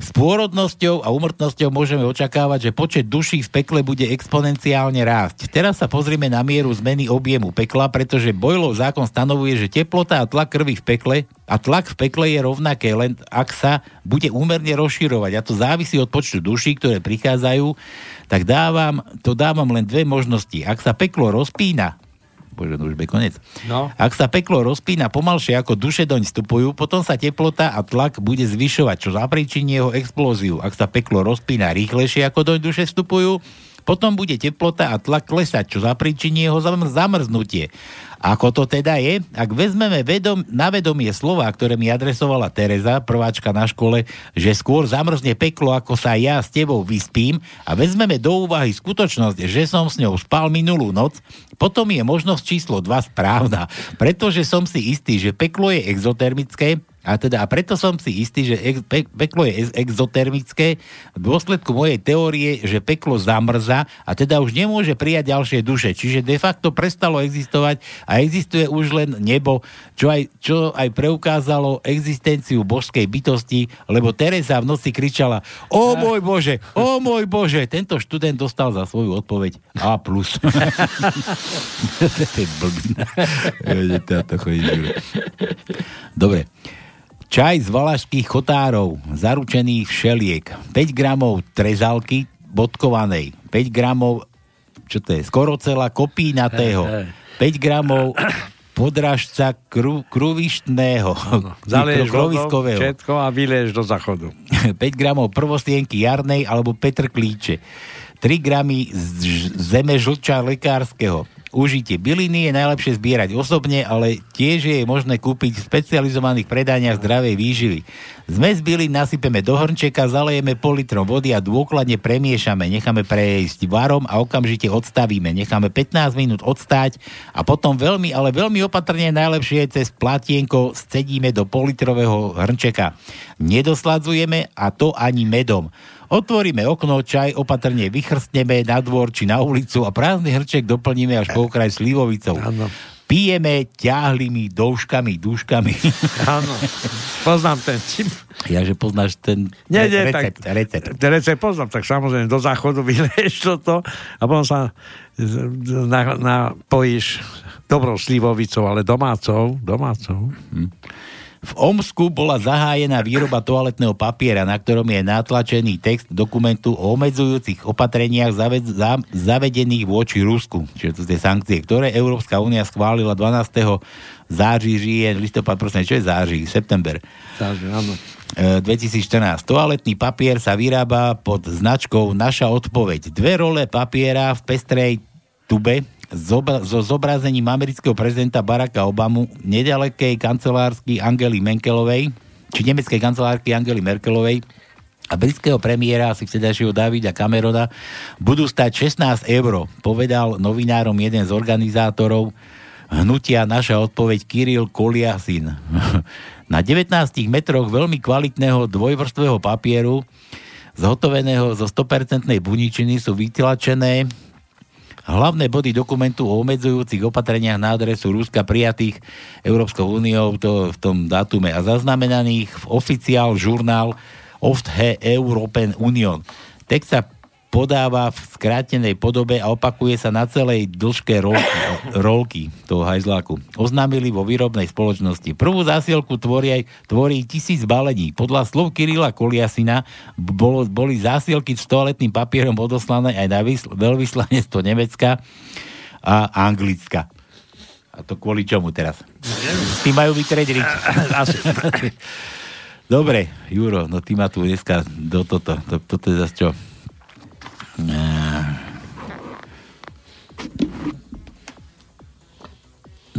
S pôrodnosťou a umrtnosťou môžeme očakávať, že počet duší v pekle bude exponenciálne rásť. Teraz sa pozrieme na mieru zmeny objemu pekla, pretože Boylov zákon stanovuje, že teplota a tlak krvi v pekle a tlak v pekle je rovnaké, len ak sa bude úmerne rozširovať. A to závisí od počtu duší, ktoré prichádzajú, tak dávam, to dávam len dve možnosti. Ak sa peklo rozpína, bože, no už bude konec. No. Ak sa peklo rozpína pomalšie ako duše doň vstupujú, potom sa teplota a tlak bude zvyšovať, čo zapričiní jeho explóziu. Ak sa peklo rozpína rýchlejšie ako doň duše vstupujú, potom bude teplota a tlak klesať, čo zapričiní jeho zamr- zamrznutie. Ako to teda je? Ak vezmeme vedom, na vedomie slova, ktoré mi adresovala Tereza, prváčka na škole, že skôr zamrzne peklo, ako sa ja s tebou vyspím a vezmeme do úvahy skutočnosť, že som s ňou spal minulú noc, potom je možnosť číslo 2 správna, pretože som si istý, že peklo je exotermické, a teda a preto som si istý, že ex, pe, peklo je ex, exotermické v dôsledku mojej teórie, že peklo zamrza a teda už nemôže prijať ďalšie duše. Čiže de facto prestalo existovať a existuje už len nebo, čo aj, čo aj preukázalo existenciu božskej bytosti, lebo Teresa v noci kričala O môj Bože, o môj Bože, tento študent dostal za svoju odpoveď A+. to je blbina. Dobre. Čaj z valašských chotárov, zaručených všeliek. 5 gramov trezalky bodkovanej. 5 gramov, čo to je, skorocela kopínatého. 5 gramov podražca kru, kruvištného. Zalieš kroviskového. všetko a vylieš do záchodu. 5 gramov prvostienky jarnej alebo Petr Klíče. 3 gramy zeme žlča lekárskeho. Užitie byliny je najlepšie zbierať osobne, ale tiež je možné kúpiť v špecializovaných predaniach zdravej výživy. Zmes bylín nasypeme do hrnčeka, zalejeme pol litrom vody a dôkladne premiešame, necháme prejsť varom a okamžite odstavíme. Necháme 15 minút odstáť a potom veľmi, ale veľmi opatrne najlepšie cez platienko scedíme do politrového hrnčeka. Nedosladzujeme a to ani medom. Otvoríme okno, čaj opatrne vychrstneme na dvor či na ulicu a prázdny hrček doplníme až po okraj slivovicou. Pijeme ťahlými douškami, dúškami. Áno, poznám ten tip. Ja, že poznáš ten Nie, nie, recept, tak, recept. Ten recept poznám, tak samozrejme do záchodu vyleješ toto a potom sa z- na, napojíš dobrou slivovicou, ale domácou, domácou. V Omsku bola zahájená výroba toaletného papiera, na ktorom je natlačený text dokumentu o obmedzujúcich opatreniach zaved, za, zavedených voči Rusku, čiže to tie sankcie, ktoré Európska únia schválila 12. září, žije, listopad, prosím, čo je září, september. Takže, áno. E, 2014. Toaletný papier sa vyrába pod značkou Naša odpoveď. Dve role papiera v pestrej tube zobra- so zobrazením amerického prezidenta Baracka Obamu, nedalekej kancelársky Angely Merkelovej, či nemeckej kancelárky Angely Merkelovej a britského premiéra, asi vtedajšieho Davida Camerona, budú stať 16 eur, povedal novinárom jeden z organizátorov hnutia Naša odpoveď Kirill Koliasin. Na 19 metroch veľmi kvalitného dvojvrstvého papieru zhotoveného zo 100% buničiny sú vytlačené hlavné body dokumentu o obmedzujúcich opatreniach na adresu Ruska prijatých Európskou úniou to v tom dátume a zaznamenaných v oficiál žurnál Ofthe Europen Union. Text sa podáva v skrátenej podobe a opakuje sa na celej dĺžke rolky, rolky toho hajzláku. Oznámili vo výrobnej spoločnosti. Prvú zásielku tvorí, aj, tvorí tisíc balení. Podľa slov Kirila Koliasina bolo, boli zásielky s toaletným papierom odoslané aj na vysl- veľvyslanectvo Nemecka a Anglicka. A to kvôli čomu teraz? S tým majú vytrieť. Dobre, Juro, no ty ma tu dneska do toto. To, toto je zase čo?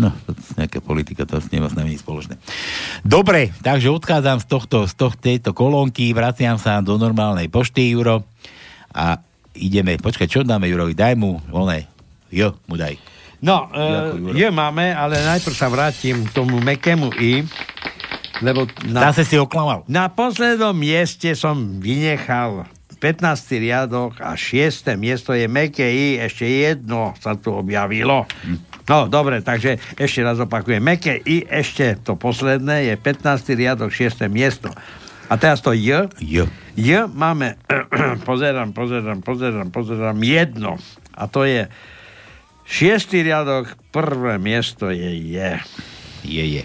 No, nejaká politika, to s nič spoločné. Dobre, takže odchádzam z, tohto, z tohto, tejto kolónky, vraciam sa do normálnej pošty, Juro, a ideme, počkaj, čo dáme Jurovi? Daj mu, oné, jo, mu daj. No, e, je máme, ale najprv sa vrátim k tomu mekému I, lebo na, Zase si oklamal. na poslednom mieste som vynechal 15. riadok a 6. miesto je meké I, ešte jedno sa tu objavilo. No, dobre, takže ešte raz opakujem. Meké I, ešte to posledné je 15. riadok, 6. miesto. A teraz to J. J. J máme, pozerám, pozerám, pozerám, pozerám, jedno. A to je šiestý riadok, prvé miesto je je. Je, je.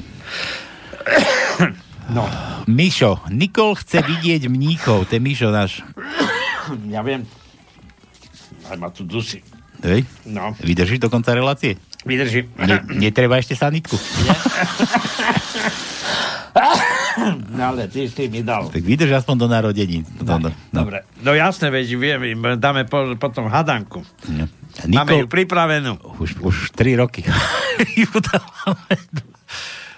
No. Mišo, Nikol chce vidieť mníchov. To je Mišo náš. Ja viem. Aj ma tu dusí. Hej? No. Vydržíš do konca relácie? Vydržím. Ne, netreba ešte sanitku. No ale ty si mi dal. Tak vydrž aspoň do narodení. No. Dobre. No jasné, veď viem, dáme po, potom hadanku. No. Máme ju Nikol, pripravenú. už, už 3 roky.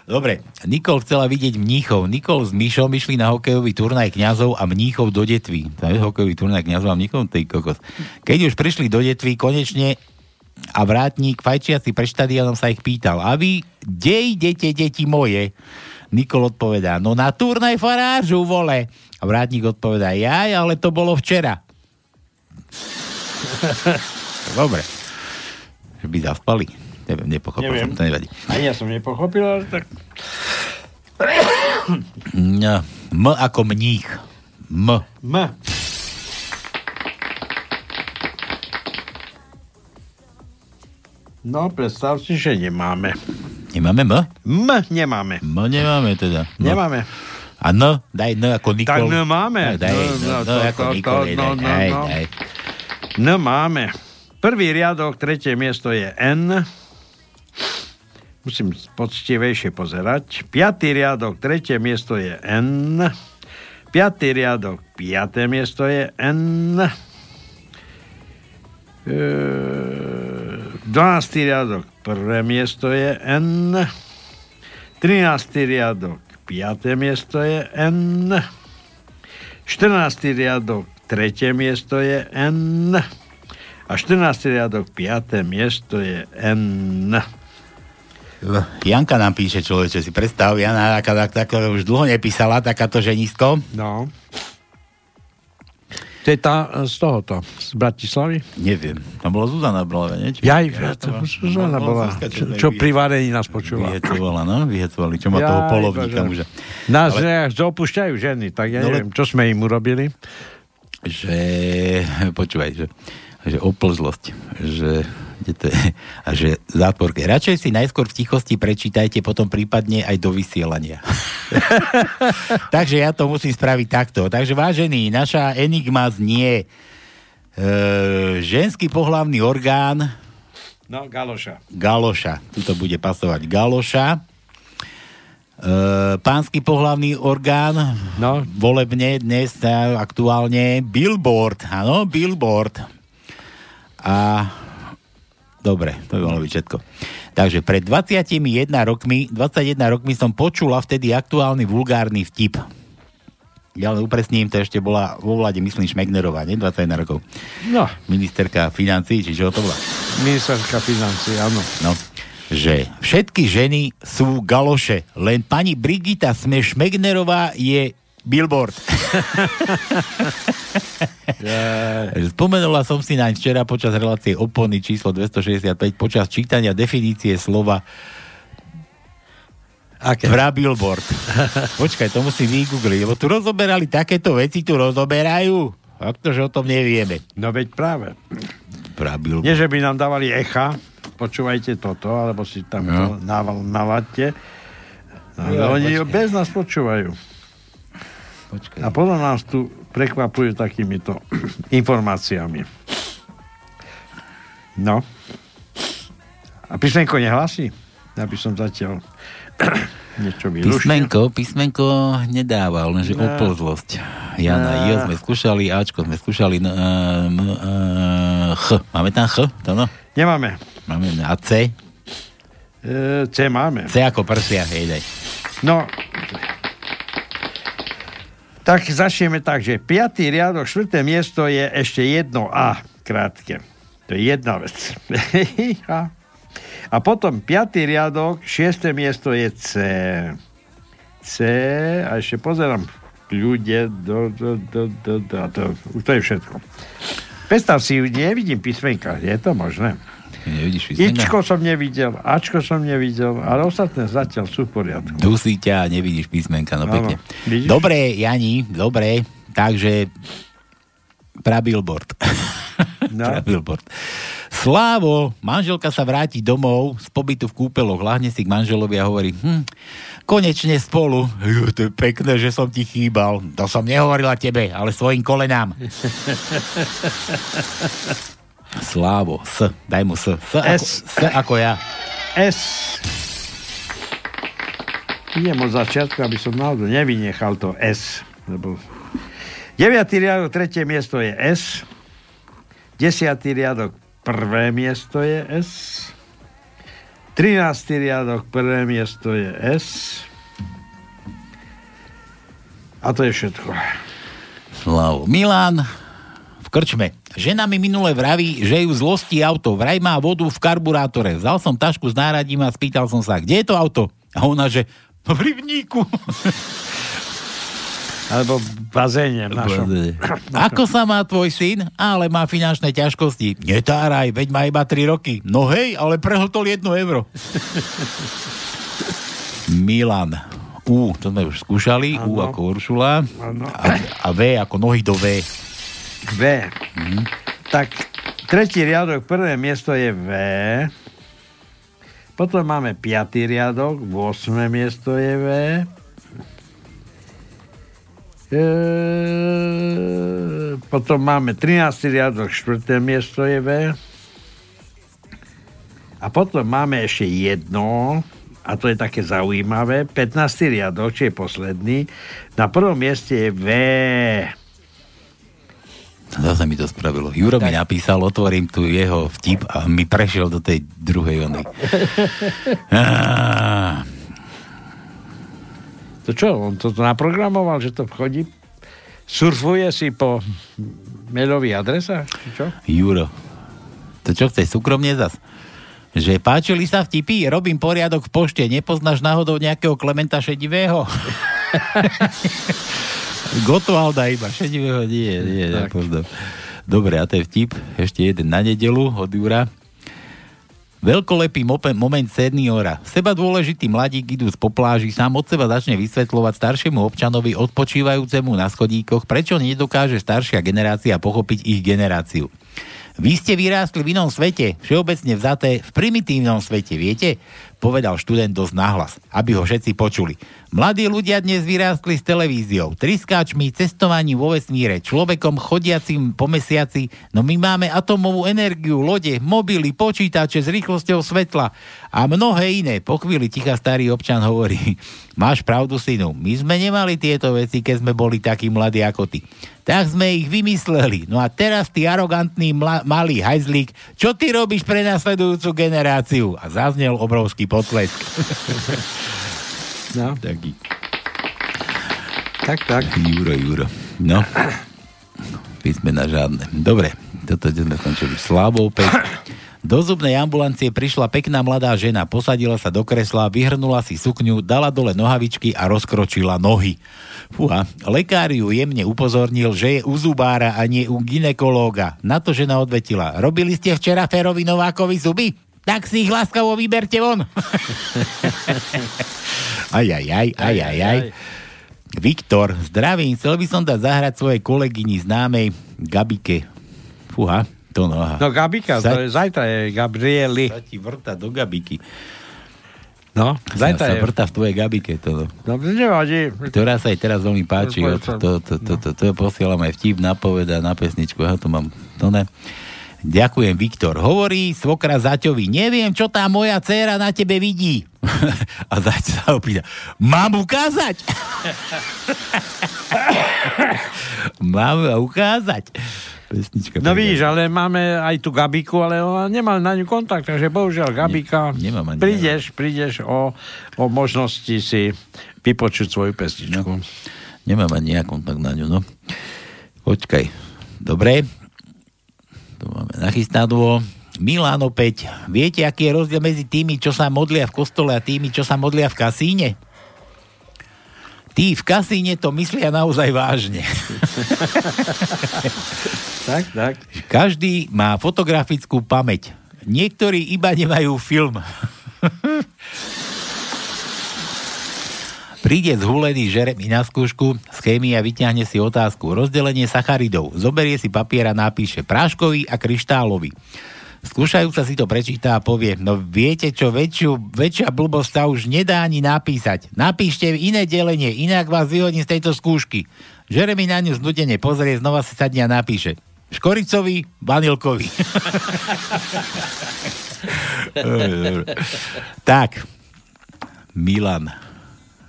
Dobre, Nikol chcela vidieť mníchov. Nikol s Myšom išli na hokejový turnaj kňazov a mníchov do detví. To je hokejový turnaj kňazov a mníchov, tej kokos. Keď už prišli do detví, konečne a vrátnik fajčiaci pre štadiónom sa ich pýtal, a vy, kde idete, deti moje? Nikol odpovedá, no na turnaj farážu, vole. A vrátnik odpovedá, jaj, ale to bolo včera. Dobre. Že by zaspali. Neviem, nepochopil Neviem. som, to nevadí. Ani ja som nepochopil, ale tak... No, M ako mních. M. M. No, predstav si, že nemáme. Nemáme M? M nemáme. M nemáme teda. No. Nemáme. A N? Daj N ako Nikol. Tak N máme. No, daj, No, no, no, no, to- ako to- Nikol. to- no, daj, no, daj, no. daj. N máme. Prvý riadok, tretie miesto je N. Musím poctivejšie pozerať. Piatý riadok, tretie miesto je N. Piatý riadok, piaté miesto je N. E, 12. riadok, prvé miesto je N. 13. riadok, piaté miesto je N. 14. riadok, tretie miesto je N. A 14. riadok, piaté miesto je N. Janka nám píše, človeče, si predstav, Jana taká, tak, tak, už dlho nepísala takáto ženisko. No. To je tá e, z tohoto, z Bratislavy? Neviem. Tam bola Zuzana Brleve, nie? Či- Ja, Ja to Zuzana bola, Zuzka, čo, čo pri varení nás počúva. Vyhecovala, no, vyhecovali. Čo má Ja, toho polovníka muža. Nás Ale... opúšťajú ženy, tak ja No, neviem, čo sme im urobili. že, počúvaj, že, že oplzlosť, že, kde to je, a že zátvorke. Radšej si najskôr v tichosti prečítajte, potom prípadne aj do vysielania. Takže ja to musím spraviť takto. Takže vážený, naša enigma znie e, ženský pohlavný orgán No, Galoša. Galoša. Tuto bude pasovať Galoša. E, pánsky pohlavný orgán no. volebne dnes e, aktuálne Billboard. Áno, Billboard. A dobre, to by malo byť všetko. Takže pred 21 rokmi, 21 rokmi som počula vtedy aktuálny vulgárny vtip. Ja len upresním, to ešte bola vo vláde, myslím, Šmegnerová, nie? 21 rokov. No. Ministerka financí, či čo to bola? Ministerka financí, áno. No, že všetky ženy sú galoše, len pani Brigita Šmegnerová je billboard. Spomenula som si naň včera počas relácie opony číslo 265 počas čítania definície slova Aké? Vra billboard. Počkaj, to musím vygoogliť, lebo tu rozoberali takéto veci, tu rozoberajú. Ak to, že o tom nevieme. No veď práve. Vra billboard. Nie, že by nám dávali echa, počúvajte toto, alebo si tam No. no. naval, navaďte. No, ale oni počkaj. bez nás počúvajú. Počkaj. A potom nás tu prekvapujú takýmito informáciami. No. A písmenko nehlasí? Ja by som zatiaľ niečo vyrušil. Písmenko, písmenko nedával, lenže Ne. oplzlosť. Jana, Ne. J sme skúšali, Ačko sme skúšali, no, m, uh, Ch. Máme tam Ch? To no? Nemáme. Máme a C? E, C máme. C ako prsia, hej, daj. No, tak začneme tak, že 5. riadok, 4. miesto je ešte jedno A, krátke. To je jedna vec. a, potom 5. riadok, 6. miesto je C. C, a ešte pozerám ľudia, do, do, do, do, do, to, to je všetko. Predstav si, nevidím písmenka, je to možné? Nevidíš písmenka? Ičko som nevidel, Ačko som nevidel, ale ostatné zatiaľ sú v poriadku. Dusí ťa a nevidíš písmenka, no pekne. Dobre, Jani, dobre. Takže prabilboard. No. prabilboard. Slávo, manželka sa vráti domov z pobytu v kúpeloch, lahne si k manželovi a hovorí, hm, konečne spolu. Ju, to je pekné, že som ti chýbal. To som nehovorila tebe, ale svojim kolenám. Slávo, S, daj mu S. S, ako, S. S ako ja. S. Idem od začiatku, aby som náhodou nevynechal to S. Lebo 9. riadok, tretie miesto je S. 10. riadok, prvé miesto je S. 13. riadok, prvé miesto je S. A to je všetko. Slavu. Milan v krčme. Žena mi minule vraví, že ju zlostí auto. Vraj má vodu v karburátore. Vzal som tašku s náradím a spýtal som sa, kde je to auto? A ona, že "No v rybníku. Alebo v bazéne našom. Ako sa má tvoj syn? Ale má finančné ťažkosti. Netáraj, veď má iba 3 roky. No hej, ale prehltol 1 euro. Milan. U, to sme už skúšali. U Áno. ako Uršula. A, a V ako nohy do V. V. Tak tretí riadok, prvé miesto je V. Potom máme piatý riadok, 8. miesto je V. E, potom máme 13. riadok, 4. miesto je V. A potom máme ešte jedno, a to je také zaujímavé, 15. riadok, čo je posledný. Na prvom mieste je V. Zase mi to spravilo. Juro mi napísal, otvorím tu jeho vtip a mi prešiel do tej druhej ony. Á, To čo, on to naprogramoval, že to chodí? Surfuje si po mailových adresách? Čo? Juro. To čo chceš, súkromne zas? Že páčili sa vtipy, robím poriadok v pošte, nepoznáš náhodou nejakého Klementa Šedivého? Gotovalda iba, Šedivého nie, nie, Tak. nepoznám. Dobre, a to je vtip, ešte jeden na nedelu od Jura. Veľkolepý moment seniora. Seba dôležitý mladík idúc po pláži, sám od seba začne vysvetľovať staršiemu občanovi odpočívajúcemu na schodíkoch, prečo nedokáže staršia generácia pochopiť ich generáciu. Vy ste vyrástli v inom svete, všeobecne vzaté v primitívnom svete, viete? Povedal študent dosť nahlas, aby ho všetci počuli. Mladí ľudia dnes vyrástli s televíziou, triskáčmi, cestovaním vo vesmíre, človekom chodiacim po mesiaci, no my máme atomovú energiu, lode, mobily, počítače s rýchlosťou svetla a mnohé iné. Po chvíli ticha starý občan hovorí, máš pravdu, synu, my sme nemali tieto veci, keď sme boli takí mladí ako ty. Tak sme ich vymysleli. No a teraz ty arogantný mla- malý hajzlík, čo ty robíš pre nasledujúcu generáciu? A zaznel obrovský potlesk. No. Taký. Tak, tak. Juro, Juro. No. Písmena žiadne. Dobre, toto sme skončili. Slavo opäť. Do zubnej ambulancie prišla pekná mladá žena, posadila sa do kresla, vyhrnula si sukňu, dala dole nohavičky a rozkročila nohy. Fúha, lekár ju jemne upozornil, že je u zubára a nie u ginekológa. Na to žena odvetila. Robili ste včera Ferovi Novákovi zuby? Tak si ich láskavo vyberte von. aj, aj, aj, aj, aj, aj. Viktor, zdravím, chcel by som dať zahrať svojej kolegyni známej Gabike. Fúha, to no. aha. No Gabika, Sa- to je, zajtra je Gabrieli. Sa ti vrta do Gabiky. No, Sa, zajtra sa je. vrta v tvojej Gabike. To, Dobre, nevadí. ktorá sa aj teraz veľmi páči. To- jo. To, to, to, to, to, to posielam aj vtip, napoveda na pesničku. Ja to mám, to ne. Ďakujem, Viktor. Hovorí svokra Zaťovi, neviem, čo tá moja dcéra na tebe vidí. A Zaťo sa opýta, mám ukázať? mám ukázať. Pesnička. No vidíš, ale máme aj tú Gabiku, ale ona nemá na ňu kontakt, takže bohužiaľ Gabika, Ne- nemám ani prídeš, prídeš o, o možnosti si vypočuť svoju pesničku. Nemám ani ja kontakt na ňu, no. Počkaj. Dobre. Tu máme nachystaného. Milan opäť. Viete, aký je rozdiel medzi tými, čo sa modlia v kostole a tými, čo sa modlia v kasíne? Tí v kasíne to myslia naozaj vážne. tak, tak. Každý má fotografickú pamäť. Niektorí iba nemajú film. Príde zhulený Žeremi na skúšku z chémie a vyťahne si otázku. Rozdelenie sacharidov. Zoberie si papier a napíše práškový a kryštálový. Skúšajúca si to prečíta a povie, no viete čo, väčšiu, väčšia blbosť sa už nedá ani napísať. Napíšte iné delenie, inak vás vyhodím z tejto skúšky. Jeremy na ňu znudene pozrie, znova si sadne a napíše. Škoricový, vanilkový. tak, Milan.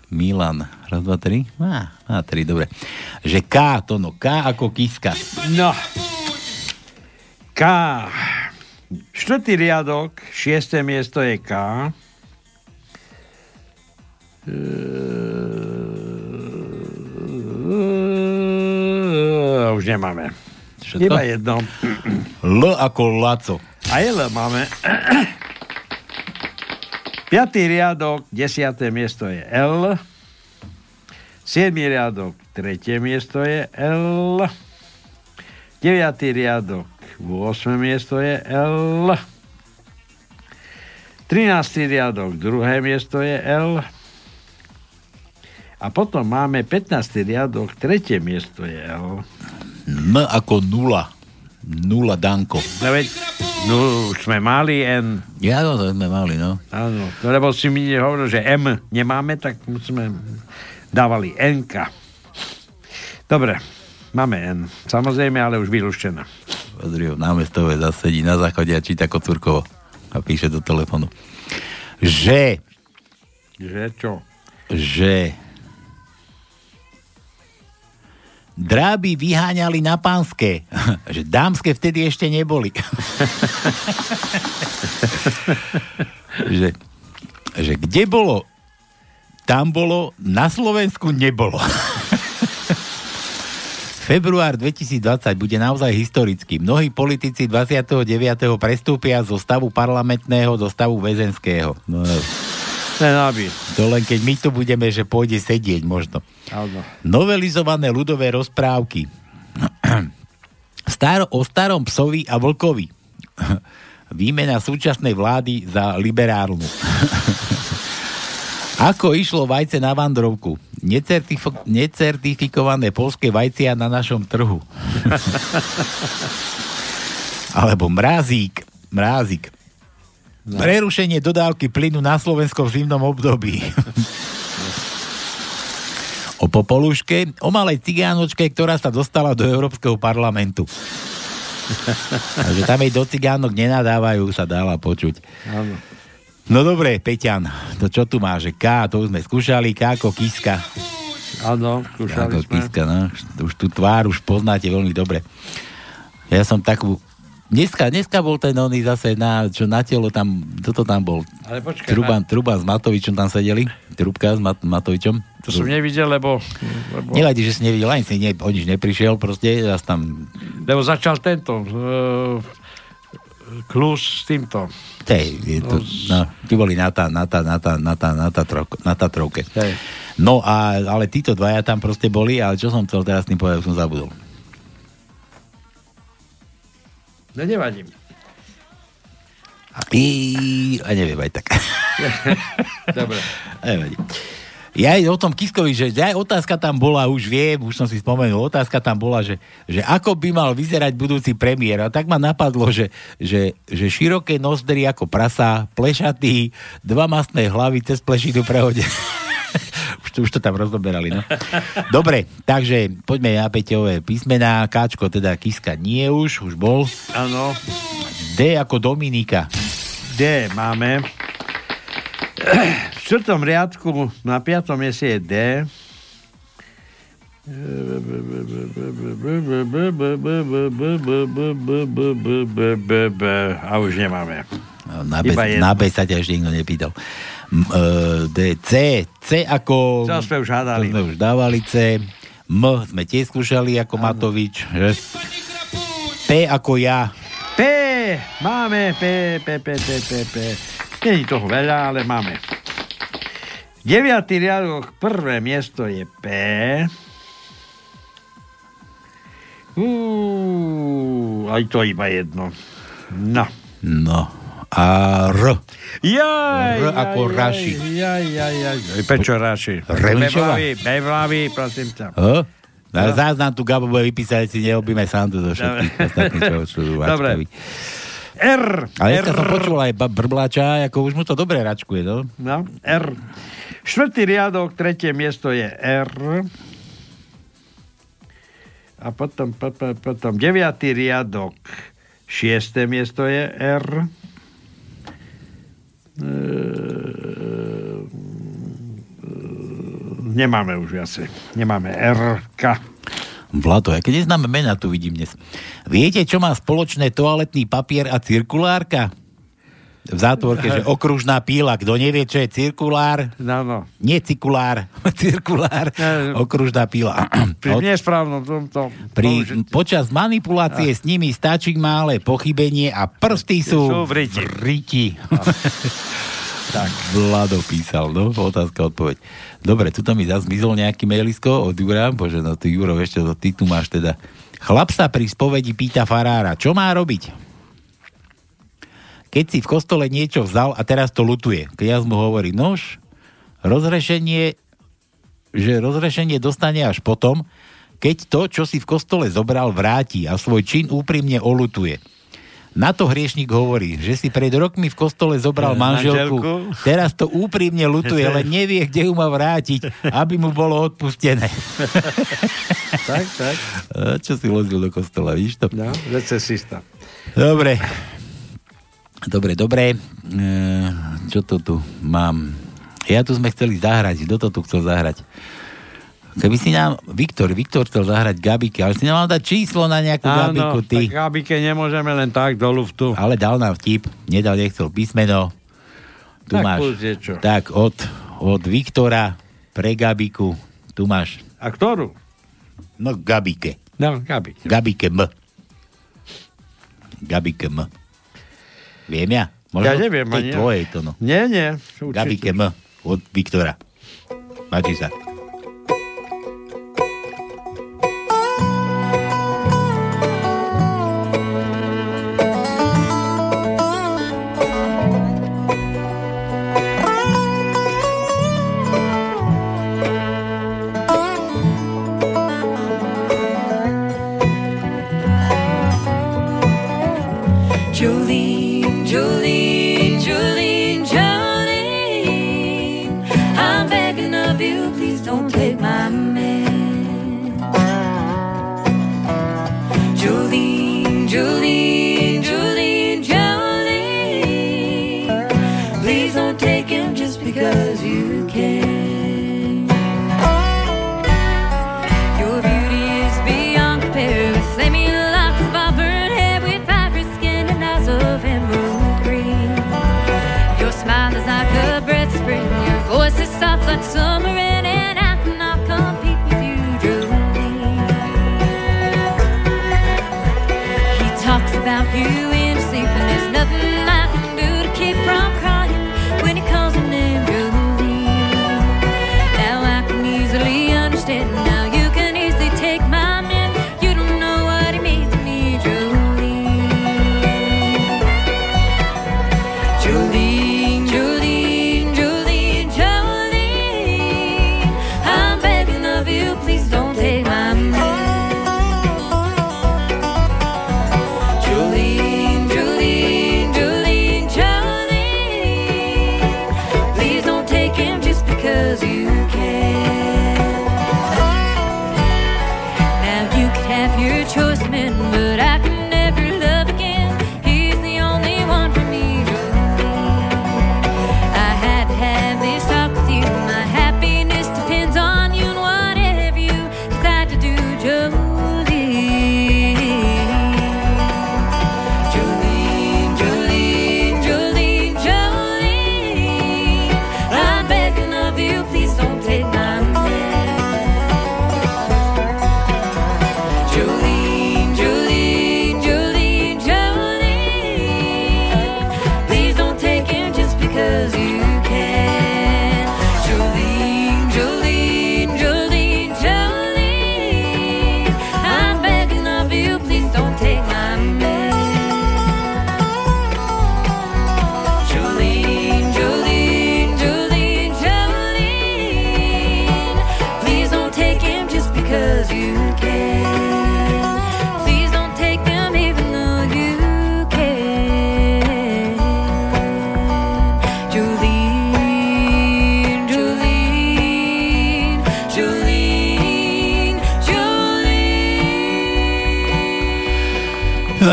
Milan. Raz, dva, tri? Á, á, tri, dobre. Že K, to no, K ako kiska. No. K. Štvrtý riadok, šiesté miesto je K. Už nemáme. Všetko? Iba jedno. L ako Laco. A L máme. Piatý riadok, desiaté miesto je L. Siedmý riadok, tretie miesto je L. Deviatý riadok, 8. miesto je L. 13. riadok, druhé miesto je L. A potom máme 15. riadok, tretie miesto je L. M ako nula. Nula Danko. No veď, no už sme mali N. Ja, no, to sme mali, no. Áno, no, lebo si mi hovoril, že M nemáme, tak sme dávali Nka. Dobre, máme N. Samozrejme, ale už vylúštená. Pozri, námestové zasedí na záchode a číta Kocúrkovo a píše do telefonu. Že Že čo? že dráby vyháňali na pánske, že dámske vtedy ešte neboli. že, že kde bolo, tam bolo, na Slovensku nebolo. Február 2020 bude naozaj historický. Mnohí politici 29. prestúpia zo stavu parlamentného do stavu väzenského. No, Aby. to len keď my tu budeme, že pôjde sedieť možno. Áno. Novelizované ľudové rozprávky. Star, o starom psovi a vlkovi. Výmena súčasnej vlády za liberálnu. Ako išlo vajce na vandrovku? Necertifo- necertifikované polské vajcia na našom trhu. Alebo mrazík. Mrázik. No. Prerušenie dodávky plynu na Slovenskom v zimnom období. o popoluške, o malej cigánočke, ktorá sa dostala do Európskeho parlamentu. Takže tam jej do cigánok nenadávajú, sa dala počuť. Áno. No dobre, Peťan, to čo tu má, že K, to už sme skúšali, K ako kiska. Áno, K skúšali ako sme. kiska, no. Už tú tvár už poznáte veľmi dobre. Ja som takú... Dneska, dneska bol ten oný zase na, čo na telo tam, toto tam bol. Ale počkaj, Truban, Truban s Matovičom tam sedeli. Trubka s Mat- Matovičom. To som nevidel, lebo... lebo Nevadí, že si nevidel, ani si ne, o nič neprišiel, proste, zase tam Lebo začal tento uh, klus s týmto. Je to, no, ty boli na, tá, na, tá, na, tá, na, tá, na, tá trok, na Tatrovke. Hej. No a, ale títo dvaja tam proste boli, ale čo som chcel teraz tým povedať, som zabudol. No nevadím. I, a neviem aj tak. Dobre. Nevadí. Ja aj o tom Kiskovi, že aj otázka tam bola, už viem, už som si spomenul, otázka tam bola, že, že ako by mal vyzerať budúci premiér. A tak ma napadlo, že, že, že široké nozdry ako prasa, plešatý, dva mastné hlavy cez plešinu prehode. už, to, už to tam rozoberali, no. Dobre, takže poďme na Peťové písmená. Káčko, teda Kiska nie už, už bol. Áno. D ako Dominika. D máme. V čtvrtom riadku na piatom mieste je D. A už nemáme. Na B, na sa ťa ešte nikto nepýtal. E, D, C, C ako... Co sme už hádali. To sme už dávali C. M sme tiež skúšali ako Matovič. Že? P ako ja. P, máme P, P, P, P, P, P. Je toho veľa, ale máme. Deviatý riadok, prvé miesto je P. Uú, aj to iba jedno. No. No, a R. Jaj, R ako jaj, Raši. Jaj, jaj, jaj. Pečo Raši. Remišová? Bevlavý, prosím ťa. O? No, zás nám tu Gabo bude vypísať, si neobíme tu do všetkých ostatných, čo, čo tu Dobre. R. Ale dneska som počul aj brbláča, ako už mu to dobre račkuje, no? No, R. Štvrtý riadok, tretie miesto je R. A potom, potom, potom deviatý riadok, šiesté miesto je R. Ehm, Nemáme už viacej. Nemáme R. Vlado, aké neznáme mena tu vidím dnes. Viete, čo má spoločné toaletný papier a cirkulárka? V zátvorke, že okružná píla. Kto nevie, čo je cirkulár? No, no. Nie cikulár, cirkulár, okružná píla. Pri nesprávnom tomto... Pri, počas manipulácie s nimi stačí malé pochybenie a prsty sú, Sú v riti. v riti. tak. Vlado písal, no, otázka, odpoveď. Dobre, tu mi zase zmizol nejaký mailisko od Jura, bože, no ty Juro, ešte to ty tu máš teda. Chlap sa pri spovedi pýta farára, čo má robiť? Keď si v kostole niečo vzal a teraz to lutuje. Kniaz mu hovorí, nož, rozrešenie, že rozrešenie dostane až potom, keď to, čo si v kostole zobral, vráti a svoj čin úprimne olutuje. Na to hriešnik hovorí, že si pred rokmi v kostole zobral Eh, manželku, manželku. teraz to úprimne lutuje, len nevie, kde ju má vrátiť, aby mu bolo odpustené. Tak, tak. A Čo si lozil do kostola, víš to? No. Dobre. Dobre, dobre. E, čo to tu mám? Ja tu sme chceli zahrať. Kto to tu chcel zahrať? Keby si nám... Viktor, Viktor chcel zahrať Gabike, ale si nám mal dať číslo na nejakú Gabiku, Áno, ty. tak Gabike nemôžeme len tak do luftu. Ale dal nám vtip. Nedal, nechcel písmeno. Tu Tak máš. plus je čo. Tak, od, od Viktora pre Gabiku. Tu máš. A ktorú? No, Gabike. No, Gabike. Gabike M. Gabike M. Viem ja? Ja neviem to je ani tvoje to, no. Nie, nie. určite. Gabike M. Od Viktora. Máte sa.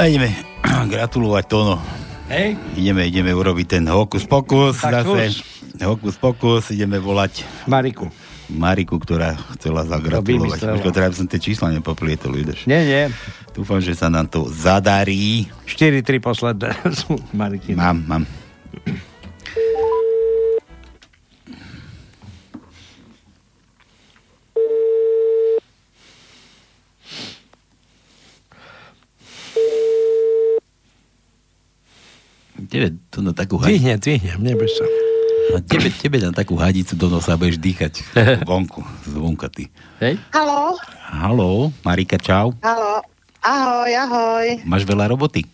A ideme gratulovať Tono. Hej. Ideme, ideme urobiť ten hokus pokus Tak zase. Hokus pokus, ideme volať Mariku. Mariku, ktorá chcela zagratulovať. Počkaj, teraz som tie čísla nepoplietol, vieš. Nie, nie. Dúfam, že sa nám to zadarí. 4-3 posledné sú Mariky. Mám, mám. Tebe tu na takú hadicu. Dvihne, dvihne, neboj sa. A tebe, tebe na takú hadicu do nosa budeš dýchať vonku, zvonka ty. Hej? Haló, Haló, Marika, čau. haló. Ahoj, ahoj. Máš veľa roboty?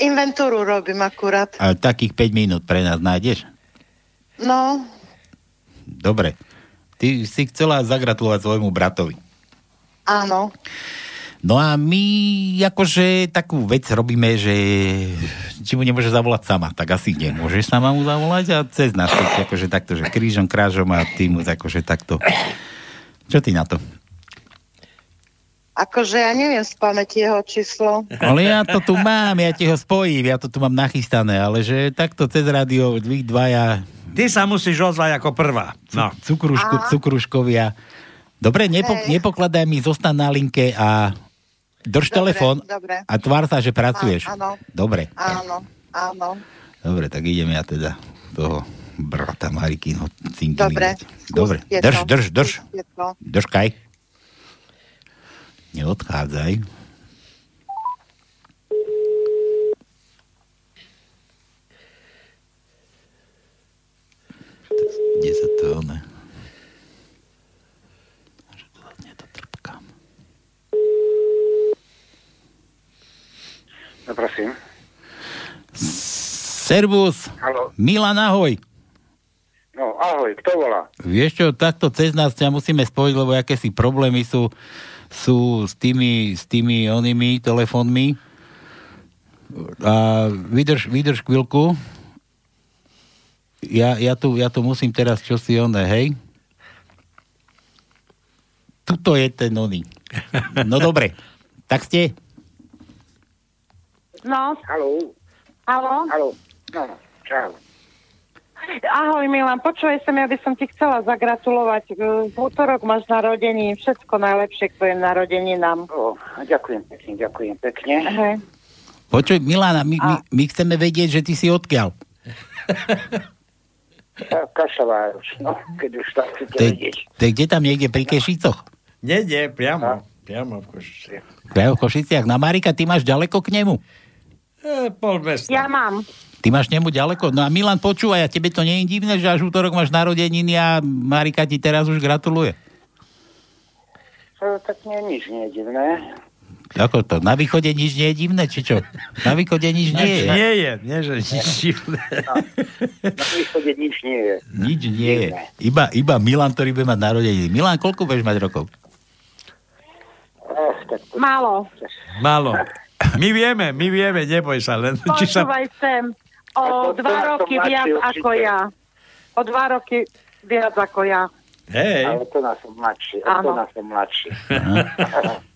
Inventúru robím akurát. A takých 5 minút pre nás nájdeš? No, Dobre. Ty si chcela zagratulovať svojmu bratovi. áno. No a my akože takú vec robíme, že či mu nemôže zavolať sama, tak asi nemôžeš sama mu zavolať a cez nás tak akože takto, že krížom, krážom a ty mu akože takto. Čo ty na to? Akože ja neviem z pamäti jeho číslo. Ale ja to tu mám, ja ti ho spojím, ja to tu mám nachystané, ale že takto cez rádio, vy dvaja, Ty sa musíš ozvať ako prvá. No. cukrušku, cukruškovia. Dobre, nepo, nepokladaj mi, zostan na linke a drž telefón dobre. a tvár sa, že pracuješ. Á- áno. Dobre, Áno, áno. dobre, tak idem ja teda toho brata Marikino Dobre. Dobre, drž, drž, drž, držkaj. Neodchádzaj. Kde sa to ne? No prosím. Servus, Haló. Milan, ahoj. No, ahoj, kto volá? Vieš čo, takto cez nás ťa musíme spojiť, lebo akési problémy sú, sú s tými, s tými onými telefónmi. A vydrž, vydrž chvíľku. Ja, ja, tu, ja tu musím teraz čosi oné, hej? Tuto je ten oný. No dobre, tak ste? No, Haló. haló. Haló. No, čau. Ahoj Milan, počúvaj sa, ja by som ti chcela zagratulovať. V útorok máš narodení, všetko najlepšie k tvojim narodeninám. O, ďakujem pekne, ďakujem pekne. Hej. Počuj, Milana, my, my, my chceme vedieť, že ty si odkiaľ. Kašová no, keď už tak chcete vedieť. to je kde tam niekde pri Kešicoch? Nie, nie, priamo. Priamo v Košici. Priamo v Košiciach. Na Marika, ty máš ďaleko k nemu? E, pol mesta. Ja mám. Ty máš k nemu ďaleko? No a Milan, počúvaj, a tebe to nie je divné, že až útorok máš narodeniny a Marika ti teraz už gratuluje. To, tak nie, nič nie je divné. Ako to? Na východe nič nie je divné, či čo? Na východe nič nie je. Nie je, nie, že nič divné. Na východe nič nie je. Nič nie je. Iba, iba Milan, ktorý bude mať narodeniny. Milan, koľko budeš mať rokov? Málo. Málo. My vieme, my vieme, neboj sa len. Či sa... Počúvaj sem. O dva roky viac určite. ako ja. O dva roky viac ako ja. Hej. Ale to nás som mladší, to nás som mladší.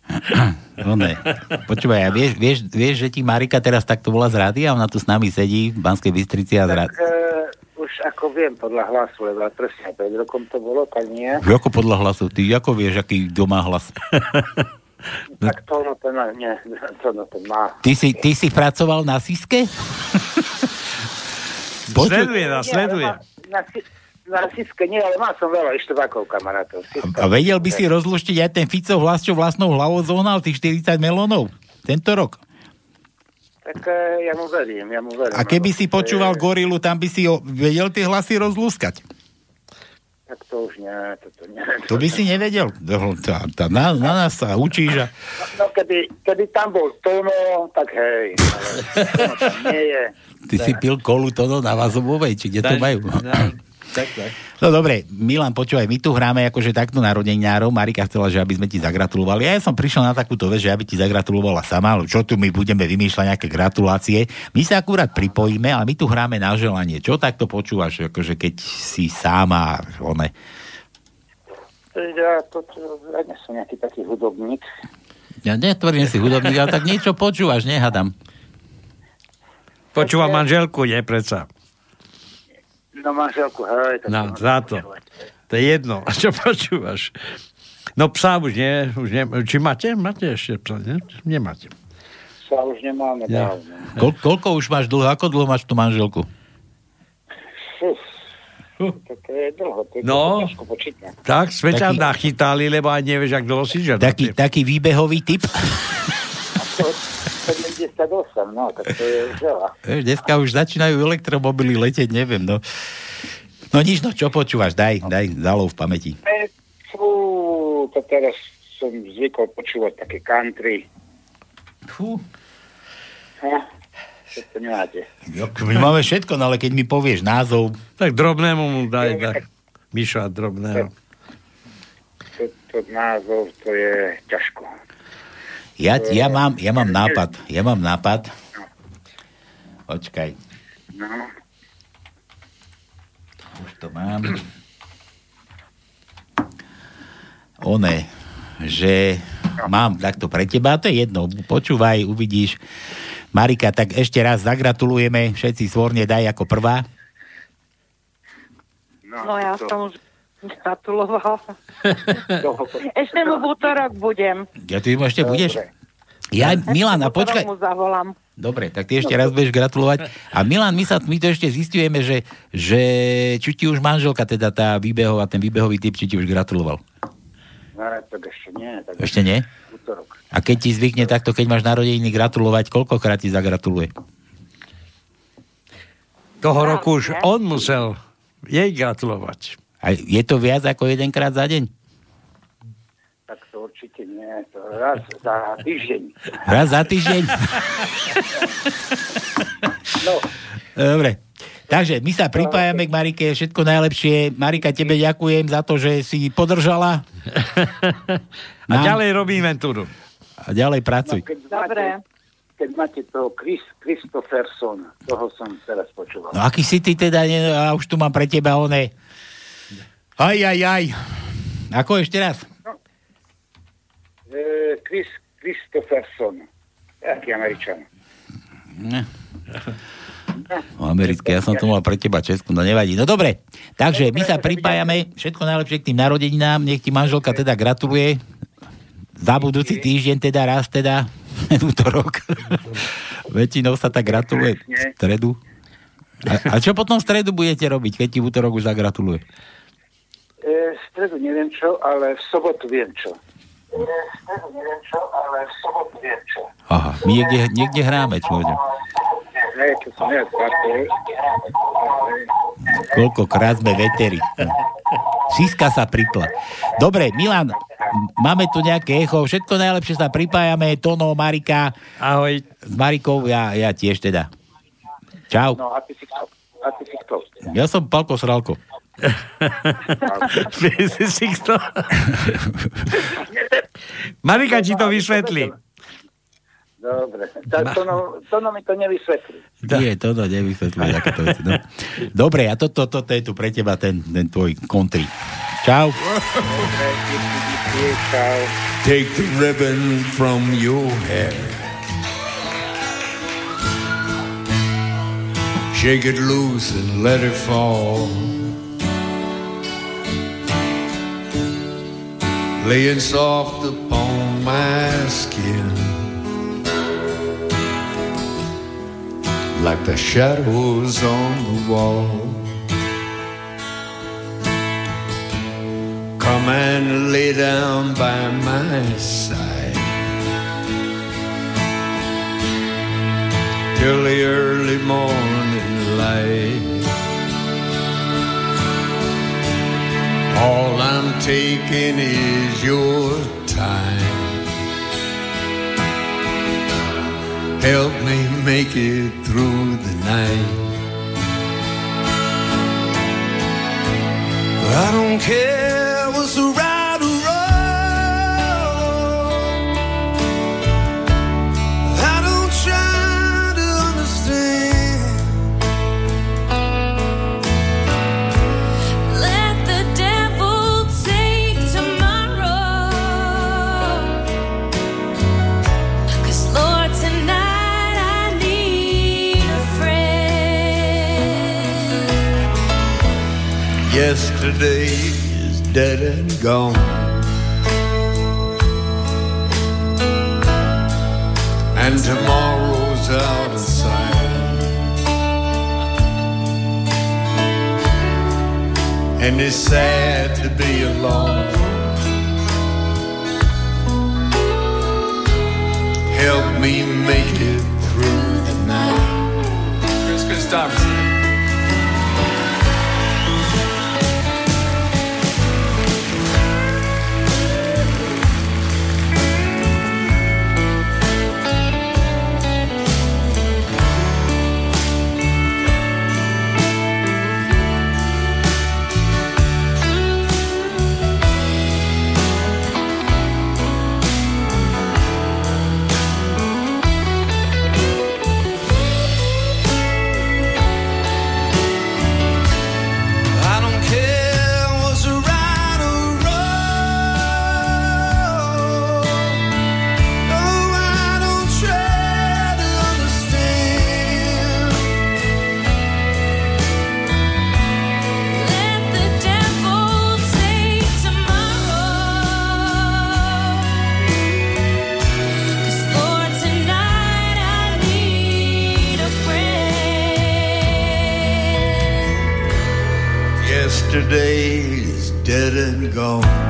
No ne. Počúvaj, a vieš, vieš, vieš, že ti Marika teraz takto bola z rády a ona tu s nami sedí v Banskej Bystrici a z rády. Eh, už ako viem podľa hlasu, lebo presne pred rokom to bolo, tak nie. Ako podľa hlasu? Ty ako vieš, aký kto má hlas? Tak to no má, nie, to no to má. Ty si, ty si pracoval na Siske? Sleduje nás, sleduje. Na, na, na Siske nie, ale mal som veľa štrbákov kamarátov. Siska. A vedel by si rozluštiť aj ten Fico hlas, čo vlastnou hlavou zohnal tých 40 melónov tento rok. Tak eh, ja mu verím, ja mu verím. A keby lebo si počúval je- gorilu, tam by si o, vedel tie hlasy rozlúskať. Tak to už nie, toto nie. To by si nevedel. To, to, to, na, na nás sa učíš a... No keby, keby tam bol Tono, tak hej. Ale Tono tam nie je. Ty si pil kolu to na Vazobovej, či kde to majú? Tak, tak. No dobre, Milan, počúvaj, my tu hráme akože takto narodeniárov. Marika chcela, že aby sme ti zagratulovali. Ja som prišiel na takúto vec, že aby ti zagratulovala sama, ale čo tu my budeme vymýšľať nejaké gratulácie. My sa akurát pripojíme, ale my tu hráme na želanie. Čo takto počúvaš, akože keď si sama, one. Ja, to, to, ja nie som nejaký taký hudobník. Ja netvrdím si hudobník, ale tak niečo počúvaš, nehadam. Počúva manželku, nie predsa. No manželku, hej. tak No, to- za to. To je jedno. A čo počúvaš? No psa už nie, už nie. Či máte? Máte ešte psa, nie? Nemáte. Sa už nemáme Ja. dávno. Kol, koľko už máš dlho, ako dlho máš tú manželku? Fuf. To, to je dlho, to je No. počítať. Tak, sme ťa nachytali, lebo aj nevieš, ak dlho si žiadal. Taký, taký výbehový typ? To, 78, no, tak to je už veľa. Dneska už začínajú elektromobily leteť, neviem, no. No nič, no čo počúvaš, daj, daj zálov v pamäti. Fú, to teraz som zvykol počúvať také country. Fú. Čo to nemáte? Jo, My máme všetko, no ale keď mi povieš názov, Tak drobnému mu daj, daj. Miša drobného. To, to názov, to je ťažko. Ja, ja, mám, ja mám nápad, ja mám nápad. Počkaj, No, už to mám. One, že mám takto pre teba, to je jedno, počúvaj, uvidíš. Marika, tak ešte raz zagratulujeme, všetci svorne daj ako prvá. No ja som už gratulovala. Ešte mu v útorok budem. Ja ty mu ešte budeš? Ja, Milan, a počkaj. mu zavolám. Dobre, tak ty ešte raz budeš gratulovať. A Milan, my, sa, my to ešte zistujeme, že, že či ti už manželka, teda tá výbehová, ten výbehový typ, či ti už gratuloval. no tak ešte nie. Tak Ešte nie? Útorok. A keď ti zvykne takto, keď máš narodeniny gratulovať, koľkokrát ti zagratuluje? Toho roku už on musel jej gratulovať. A je to viac ako jedenkrát za deň? Tak to určite nie. To raz za týždeň. Raz za týždeň? No, Dobre. Takže my sa pripájame k Marike, všetko najlepšie. Marika, tebe ďakujem za to, že si podržala. A ďalej robí inventúru. A ďalej pracuj. keď máte, keď máte toho Chris, Christopherson, toho som teraz počúval. No aký si ty teda, ne, a už tu mám pre teba oné. Aj, aj, aj. Ako ešte raz? E, Chris, Christopherson. Aký Američan. Ne. No, americké, ja som to mal pre teba Česku, no nevadí. No dobre, takže my sa pripájame, všetko najlepšie k tým narodeninám, nech ti manželka teda gratuluje. Za budúci týždeň teda raz teda, útorok. Väčšinou sa tak gratuluje v stredu. A, a čo potom v stredu budete robiť, keď ti v útorok už zagratuluje? E, v stredu neviem čo, ale v sobotu viem čo. E, v stredu neviem čo, ale v sobotu viem čo. Aha, my niekde, niekde hráme, človek. Ne, to som ja zvartol. Koľkokrát sme veteri. Siska sa pripla. Dobre, Milan, máme tu nejaké echo, všetko najlepšie sa pripájame, Tono, Marika. Ahoj. S Marikou, ja, ja tiež teda. Čau. No, a ty si kto? A ty si kto? Ja som Palko Sralko. Si? Marika ti to vysvetlí. Dobre, tak to no, to no mi to nevysvetlí. Nie, to no, nevysvetľuje takéto veci. No. Dobre, a toto to, to je tu pre teba ten, ten tvoj díky, čau. Take the ribbon from your hair. Shake it loose and let it fall. Laying soft upon my skin. Like the shadows on the wall. Come and lay down by my side till the early morning light. All I'm taking is your time. Help me make it through the night. I don't care what's right Yesterday is dead and gone. And tomorrow's out of sight. And it's sad to be alone. Help me make it through the night. Chris Christopherson. go.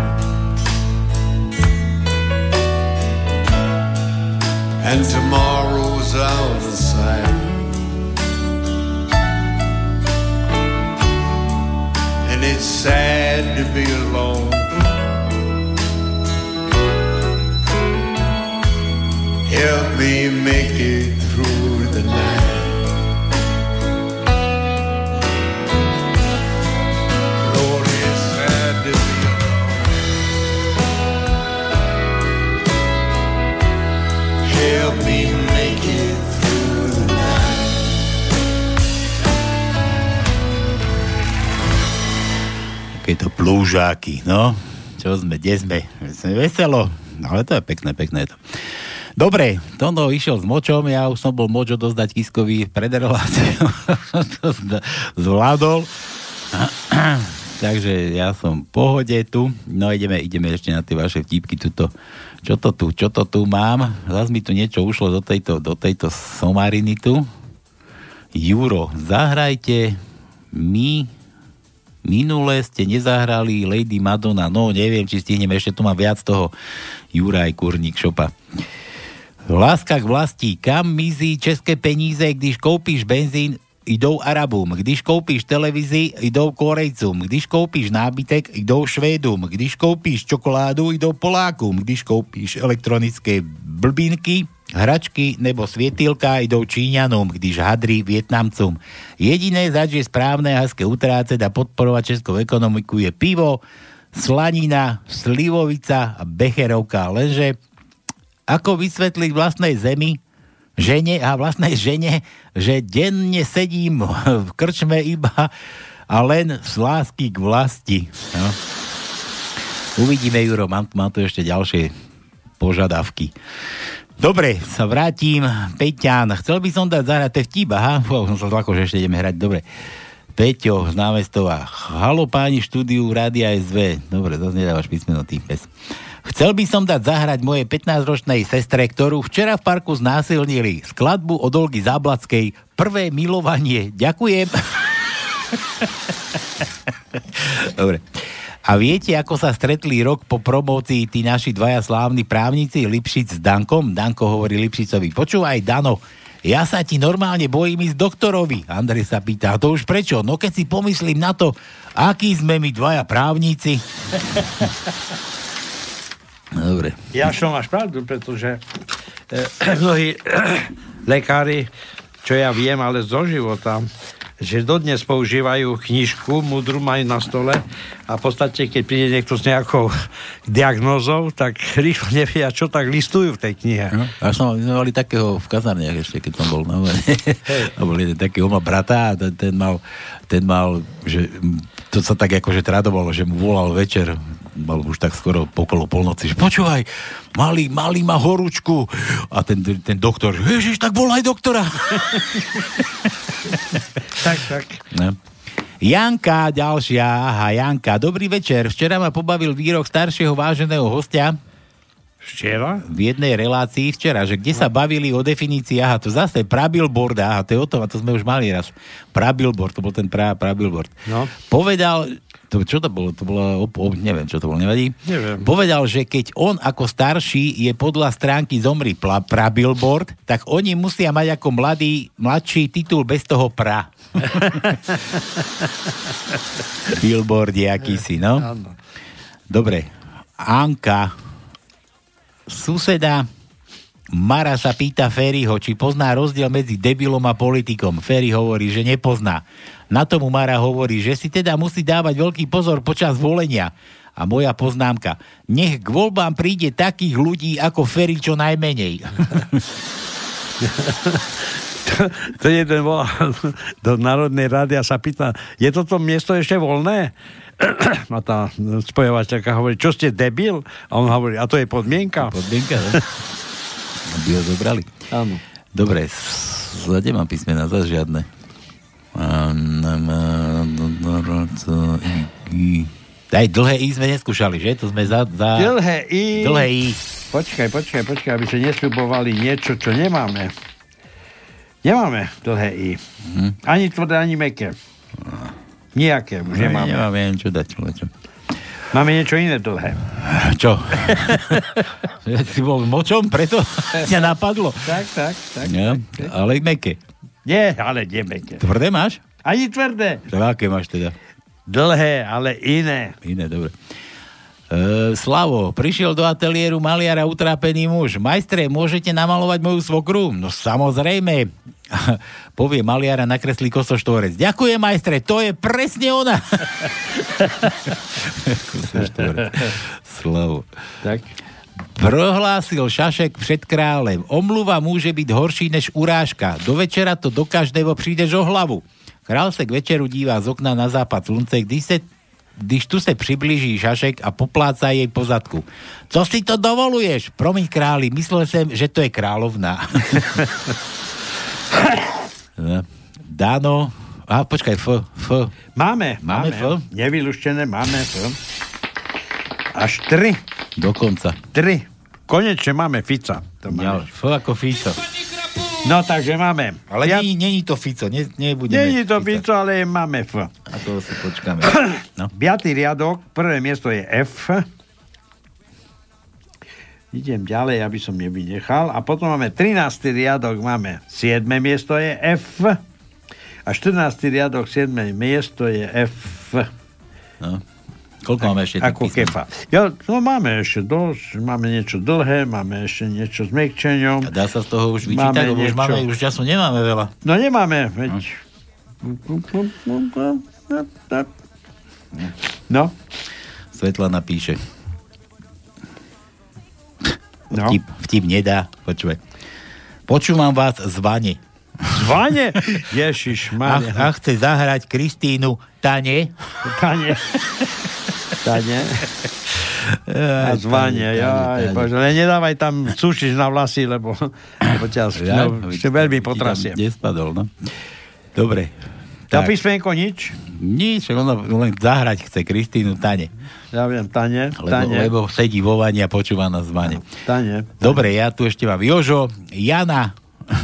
Plúžáky, no. Čo sme, kde sme? Sme veselo. No, ale to je pekné, pekné to. Dobre, Tono išiel s močom, ja už som bol moč odozdať Kiskovi pred reláciou. To zvládol. Takže ja som v pohode tu. No ideme, ideme ešte na tie vaše vtipky tuto. Čo to tu, čo to tu mám? Zas mi tu niečo ušlo do tejto, do tejto somariny tu. Juro, zahrajte mi Minule ste nezahrali Lady Madonna, no neviem, či stihneme, ešte tu mám viac toho Juraj Kurník Šopa. Láska k vlasti, kam mizí české peníze, když koupíš benzín, jdou Arabům, když koupíš televizi, jdou Korejcům, když koupíš nábytek, jdou Švédům, když koupíš čokoládu, jdou Polákům, když koupíš elektronické blbinky, hračky nebo svietilka jdou Číňanom, když hadry Vietnamcom. Jediné, zač je správne a hezké utrácať a podporovať českou ekonomiku je pivo, slanina, slivovica a becherovka. Lenže ako vysvetliť vlastnej zemi, žene a vlastnej žene, že denne sedím v krčme iba a len z lásky k vlasti. No. Uvidíme, Juro, mám, mám tu ešte ďalšie požadavky. Dobre, sa vrátim. Peťan, chcel by som dať zahrať, to je vtip, aha, Fú, som sa zlako, že ešte ideme hrať, dobre. Peťo z námestova. Halo páni štúdiu Rádia SV. Dobre, zase nedávaš písmeno tým pes. Chcel by som dať zahrať mojej 15-ročnej sestre, ktorú včera v parku znásilnili. Skladbu od Olgy Záblackej. Prvé milovanie. Ďakujem. Dobre. A viete, ako sa stretli rok po promócii tí naši dvaja slávni právnici Lipšic s Dankom? Danko hovorí Lipšicovi, počúvaj Dano, ja sa ti normálne bojím ísť doktorovi. Andrej sa pýta, a to už prečo? No keď si pomyslím na to, akí sme my dvaja právnici. Dobre. Jašo, máš pravdu, pretože eh, mnohí lekári, čo ja viem, ale zo života, že dodnes používajú knižku, mudru majú na stole a v podstate, keď príde niekto s nejakou diagnózou, tak rýchlo nevia, čo tak listujú v tej knihe. No, a som, sme mali takého v kazarniach ešte, keď som bol na A bol jeden taký, on mal brata a ten, ten mal, ten mal, že to sa tak akože tradovalo, že mu volal večer, mal už tak skoro pokolo polnoci, že počúvaj, malý, malý má horúčku. A ten, ten doktor, ježiš, tak volaj doktora. tak, tak. No. Janka, ďalšia, aha, Janka. Dobrý večer. Včera ma pobavil výrok staršieho váženého hostia, Včera? v jednej relácii včera, že kde sa bavili o definícii, aha, to zase prabilboard, aha, to je o tom, a to sme už mali raz. Prabilboard, to bol ten pra, prabilboard. No. Povedal, to, čo to bolo? To bolo, op, op, neviem, čo to bolo, nevadí. Neviem. Povedal, že keď on ako starší je podľa stránky zomri pla, prabilboard, tak oni musia mať ako mladý, mladší titul bez toho pra. Billboard je akýsi, no? Dobre. Anka, suseda Mara sa pýta Ferryho, či pozná rozdiel medzi debilom a politikom. Ferry hovorí, že nepozná. Na tomu Mara hovorí, že si teda musí dávať veľký pozor počas volenia. A moja poznámka. Nech k voľbám príde takých ľudí ako Ferry čo najmenej. to jeden volá do Národnej rady a sa pýta, je toto miesto ešte voľné? A tá spojovateľka hovorí, čo ste debil? A on hovorí, a to je podmienka? Podmienka, ne? Aby ho zobrali. Áno. Dobre, zade mám písmena, zase žiadne. Aj dlhé I sme neskúšali, že? To sme za... za... Dlhé I. Dlhé I. Počkaj, počkaj, počkaj, aby sa nesľubovali niečo, čo nemáme. Nemáme dlhé I. Mhm. Ani tvrdé, ani meké. Nijaké už nemáme. Nemáme, neviem, čo dať. Čo. Máme niečo iné dlhé. Čo? Si bol močom, preto ťa napadlo. Tak, tak, tak. Ja, ale meké. Nie, ale nie meké. Tvrdé máš? Ani tvrdé. To aké máš teda? Dlhé, ale iné. Iné, dobre. E, Slavo, prišiel do ateliéru maliara utrápený muž. Majstre, môžete namalovať moju svokru? No samozrejme. Povie maliara, nakreslí kosoštvorec. Ďakujem, majstre, to je presne ona. kosoštvorec. Slavo. Tak. Prohlásil Šašek pred kráľem. Omluva môže byť horší než urážka. Do večera to do každého prídeš o hlavu. Král se k večeru dívá z okna na západ slunce, když se když tu se přiblíží Šašek a popláca jej po zadku. Co si to dovoluješ? Promiň králi, myslel jsem, že to je královna. Dano, a počkaj, F, F. Máme, Máme máme. F? Nevyluštené máme F. Až tri. Dokonca. Tri. Konečne máme Fica. To Ja, máme. F ako Fico. No takže máme. Ale Ja- není, není to Fico, ne, nebudeme. Nie je to Fico, ale máme F. A to si počkáme. No. Piatý riadok, prvé miesto je F. Idem ďalej, aby som nevynechal. A potom máme 13. riadok, máme 7. miesto je F. A 14. riadok, 7. miesto je F. No. Koľko máme ešte? Ako kefa. Ja, no máme ešte dosť, máme niečo dlhé, máme ešte niečo s mekčením. A dá sa z toho už vyčítať, lebo už, máme, už času nemáme veľa. No nemáme, veď... No. Svetlana píše. No. Vtip, vtip nedá, počúvaj. Počúvam vás z vane. Zvane? Ježiš, A, a chce zahrať Kristínu Tane. Tane. Tane. A zvanie, ja, bože, len nedávaj tam sušiš na vlasy, lebo, lebo ťa Ja, no, veľmi potrasie. Kde spadol, no. Dobre. Tá Tak. písmenko nič? Nič, ona len zahrať chce Kristínu Tane. Ja viem, Tane. Lebo, Tane. lebo sedí vo vani a počúva nás v vane. Tane. Dobre, ja tu ešte mám Jožo, Jana,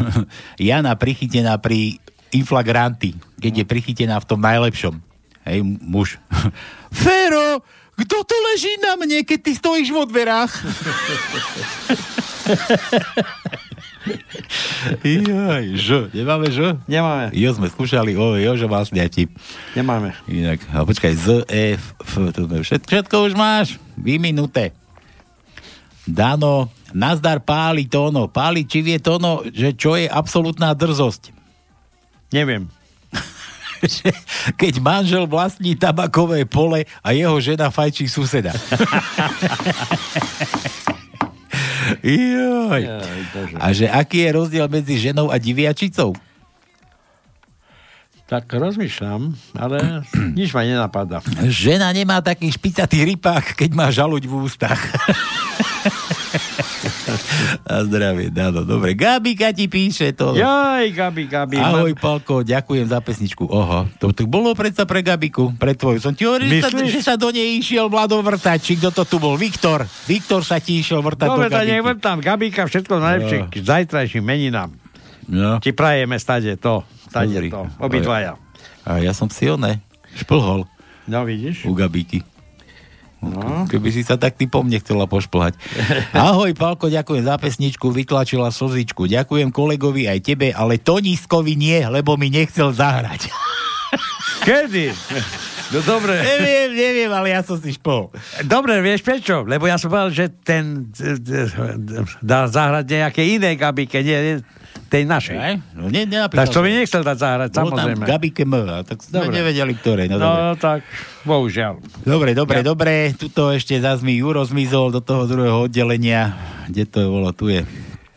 Jana prichytená pri inflagranti, keď je prichytená v tom najlepšom. Hej, muž. Fero, kto to leží na mne, keď ty stojíš vo dverách? Jaj, Ž, nemáme Ž? Nemáme. Jo, sme skúšali, o, Jožo mal sňatí. Nemáme. Inak, a počkaj, Z, E, F, F, to sme všetko, všetko už máš, vyminuté. Dano, nazdar páli Tono. Páli, či vie Tono, že čo je absolútna drzosť? Neviem. Že Keď manžel vlastní tabakové pole a jeho žena fajčí suseda. Joj. A že aký je rozdiel medzi ženou a diviačicou? Tak rozmýšľam, ale nič ma nenapadá. Žena nemá taký špicatý rypák, keď má žaluť v ústach. A zdravie, Dano. Dobre, Gabika ti píše to. Jaj, Gabi, Gabi. Ahoj, Palko, ďakujem za pesničku. Oho, to, to bolo predsa pre Gabiku, pre tvoju. Som ti hovoril, že sa, že sa do nej išiel Vlado vrtať. Či kto to tu bol? Viktor. Viktor sa ti išiel vrtať Dobre, do Gabiky. nech vrtám. Gabika, všetko najlepšie k zajtrajším meninám. No. Ti prajeme stade to. Pozri. to. Obidvaja. A ja som si oné, šplhol No vidíš? u Gabiky. No. Keby si sa tak ty po mne chcela pošplhať. Ahoj, Palko, ďakujem za pesničku, vytlačila slzičku. Ďakujem kolegovi aj tebe, ale Toniskovi nie, lebo mi nechcel zahrať. Kedy? No dobre. neviem, neviem, ale ja som si špol. Dobre, vieš prečo? Lebo ja som povedal, že ten dá zahrať nejaké iné Gabike, nie nie tej našej. Aj? No, nie, Tak to mi som. nechcel dať zahrať, Bol tam samozrejme. Gabike M, tak sme Dobre. nevedeli, ktorej. No, dobre. No tak, bohužiaľ. Dobre, dobre, dobre. Tuto ešte zás mi Juro zmizol do toho druhého oddelenia. Kde to bolo? Tu je.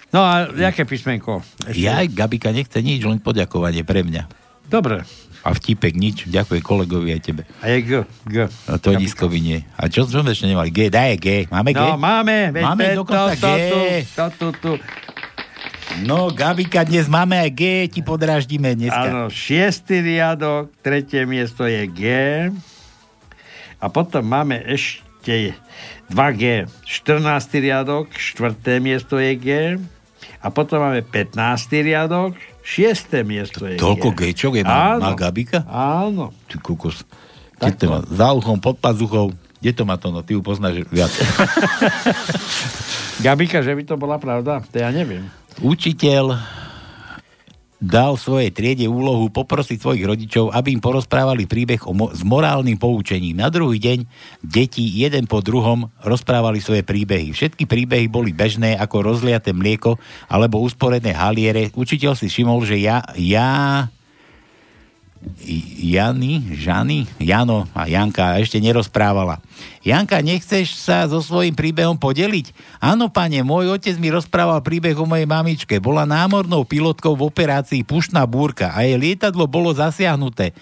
No a jaké písmenko? Ja, Gabika nechce nič, len poďakovanie pre mňa. Dobre. A vtipek nič. Ďakujem kolegovi aj tebe. A je G. G. A to nízkovi nie. A čo sme ešte nemali? G, daj G. Máme G? No, máme. veď Máme to- dokonca to- to- G. To, to, to. No, Gabika, dnes máme aj G, ti podráždime dneska. Áno, šiestý riadok, tretie miesto je G. A potom máme ešte 2G. 14. riadok, štvrté miesto je G. A potom máme 15. riadok, šiesté miesto je Toľko G. G-čok je má, Áno. má Gabika? Áno. Ty kukos. Kde to má? Za uchom, pod pazuchou. Kde to má to? No, ty ju poznáš viac. Gabika, že by to bola pravda? To ja neviem. Učiteľ dal svojej triede úlohu poprosiť svojich rodičov, aby im porozprávali príbeh o mo- s morálnym poučením. Na druhý deň deti jeden po druhom rozprávali svoje príbehy. Všetky príbehy boli bežné ako rozliaté mlieko alebo usporené haliere. Učiteľ si všimol, že ja, ja Jany, Žany, Jano a Janka ešte nerozprávala. Janka, nechceš sa so svojím príbehom podeliť? Áno, pane, môj otec mi rozprával príbeh o mojej mamičke. Bola námornou pilotkou v operácii Pušná búrka a jej lietadlo bolo zasiahnuté.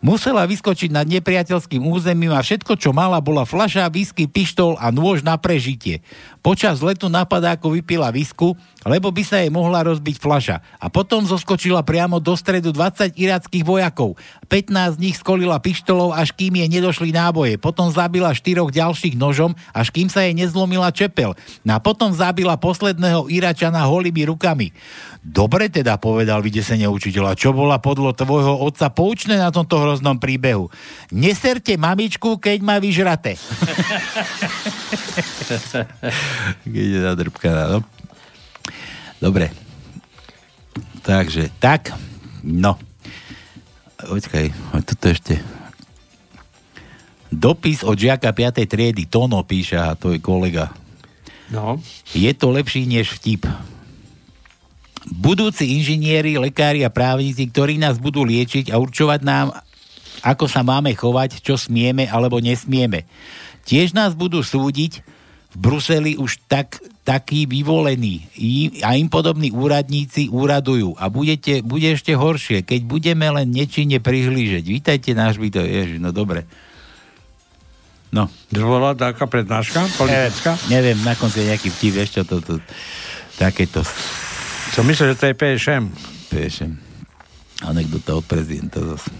Musela vyskočiť nad nepriateľským územím a všetko, čo mala, bola fľaša, whisky, pištol a nôž na prežitie. Počas letu napadáku vypila visku, lebo by sa jej mohla rozbiť fľaša. A potom zoskočila priamo do stredu 20 irackých vojakov. 15 z nich skolila pištolou, až kým jej nedošli náboje. Potom zabila štyroch ďalších nožom, až kým sa jej nezlomila čepel. No a potom zabila posledného Iračana holými rukami. Dobre teda, povedal vydesenie učiteľa, čo bola podľa tvojho otca poučné na tomto hroznom príbehu. Neserte mamičku, keď má vyžraté. keď je zadrbkaná, no. Dobre. Takže, tak, no. Počkaj, toto ešte. Dopis od žiaka 5. triedy, Tono píše, a to je kolega. No. Je to lepší než vtip. Budúci inžinieri, lekári a právnici, ktorí nás budú liečiť a určovať nám, ako sa máme chovať, čo smieme alebo nesmieme. Tiež nás budú súdiť v Bruseli už tak, takí vyvolení a im podobní úradníci úradujú. A budete, bude ešte horšie, keď budeme len nečine prihlížeť. Vítajte náš byto. Ježiš, no dobre. No. To bola taká prednáška politická? Neviem, na konci je nejaký vtip, čo, to, to, takéto Som myslel, že to je PŠM. PŠM. Anekdota od prezidenta zase.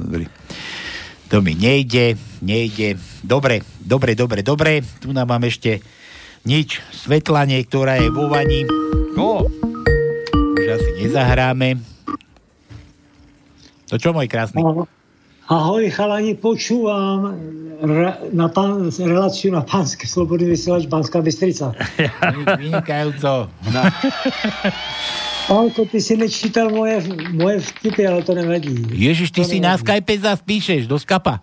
Dobrý. To mi nejde, nejde. Dobre, dobre, dobre, dobre. Tu nám mám ešte nič. Svetlanie, ktorá je vo vani. No. Už asi nezahráme. To čo, môj krásny? Ahoj, chalani, počúvam re, na pán, reláciu na pánske slobodný vysielač Banská Bystrica. Vynikajúco. No. Pálko, ty si nečítal moje, moje vtipy, ale to nevadí. Ježiš, ty To si nevadí. na Skype zás píšeš, do skapa.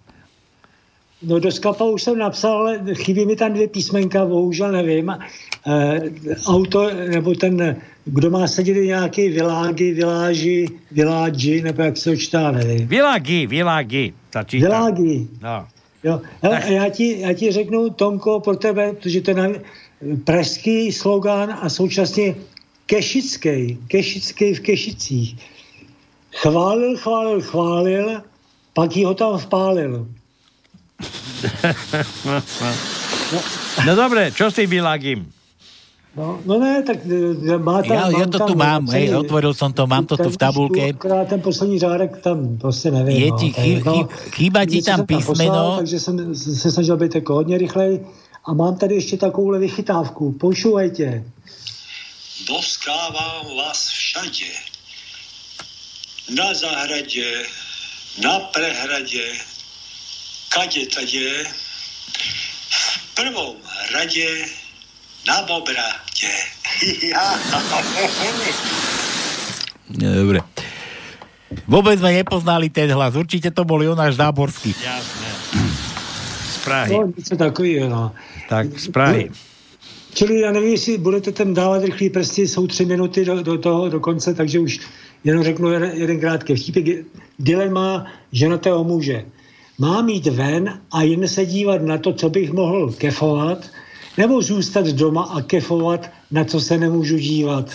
No do skapa už jsem napsal, ale chybí mi tam dvě písmenka, bohužel nevím. E, auto, nebo ten, kdo má sedět nějaký világy, viláži, viláži, nebo jak se čtá, nevím. Világi, világi. Sa číta. Világi. No. Jo, hele, a já ti, já ti řeknu, Tomko, pro tebe, protože to je pražský slogán a současně kešický, kešický v Kešicích. chválil, chválil, chválil, pak ji ho tam vpálil. No dobre, čo s tým? No, no ne, tak e, má tam... Ja, ja mám to tam tu mám, hej, napsaný- otvoril som to, mám to tu v tabulke. Akorát ten poslední řádek tam prostě nevím. Je no, ti chy- chy- chýba ti tam písmeno? Poslal, takže jsem se snažil být jako hodně rychlej. A mám tady ještě takovouhle vychytávku. Počúvajte. Boskávám vás všade. Na zahradě, na prehradě, kade tade. V prvom rade na bobrate. Dobre. Vôbec sme nepoznali ten hlas. Určite to bol Jonáš Záborský. Jasné. Z Prahy. No, takového, no. Tak z Prahy. Čili já nevím, jestli budete tam dávat rychlý prsty, jsou tři minuty do, do toho, do konce, takže už jenom řeknu jeden, jeden krátký vtípek. Dilema ženatého muže. Mám jít ven a jen se dívat na to, co bych mohl kefovat, nebo zůstat doma a kefovat, na co se nemůžu dívat.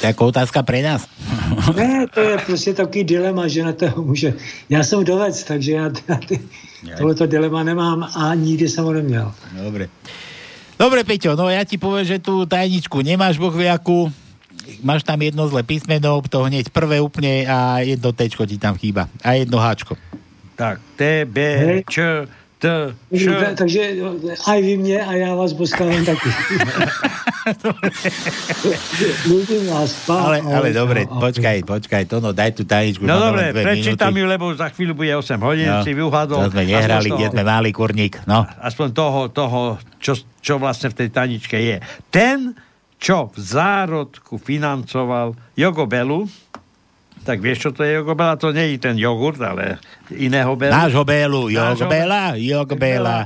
To je ako otázka pre nás. Ne, to je prostě takový dilema ženatého muže. Já jsem dovec, takže já, já ty, tohleto dilema nemám a nikdy jsem ho neměl. Dobre. Dobre, Peťo, no ja ti poviem, že tú tajničku nemáš vo chviaku. Máš tam jedno zlé písmeno, to hneď prvé úplne a jedno tečko ti tam chýba. A jedno háčko. Tak, T, B, Č, T, Š. Ta- Takže aj vy mě a já vás poskávám taky. Ľubím vás, pán. Ale, ale dobre, počkaj, počkaj, to no, daj tú tajničku. No dobre, prečítam minúty. ju, lebo za chvíľu bude 8 hodín, No, si vyuhádol. to sme nehrali, kde sme mali kurník. No. Aspoň toho, toho čo, čo vlastne v tej taničke je. Ten, čo v zárodku financoval Jogobelu, tak vieš, čo to je Jogobela? To nie je ten jogurt, ale iného belu. Nášho Bélu, Nášho Jogbela, Jogbela.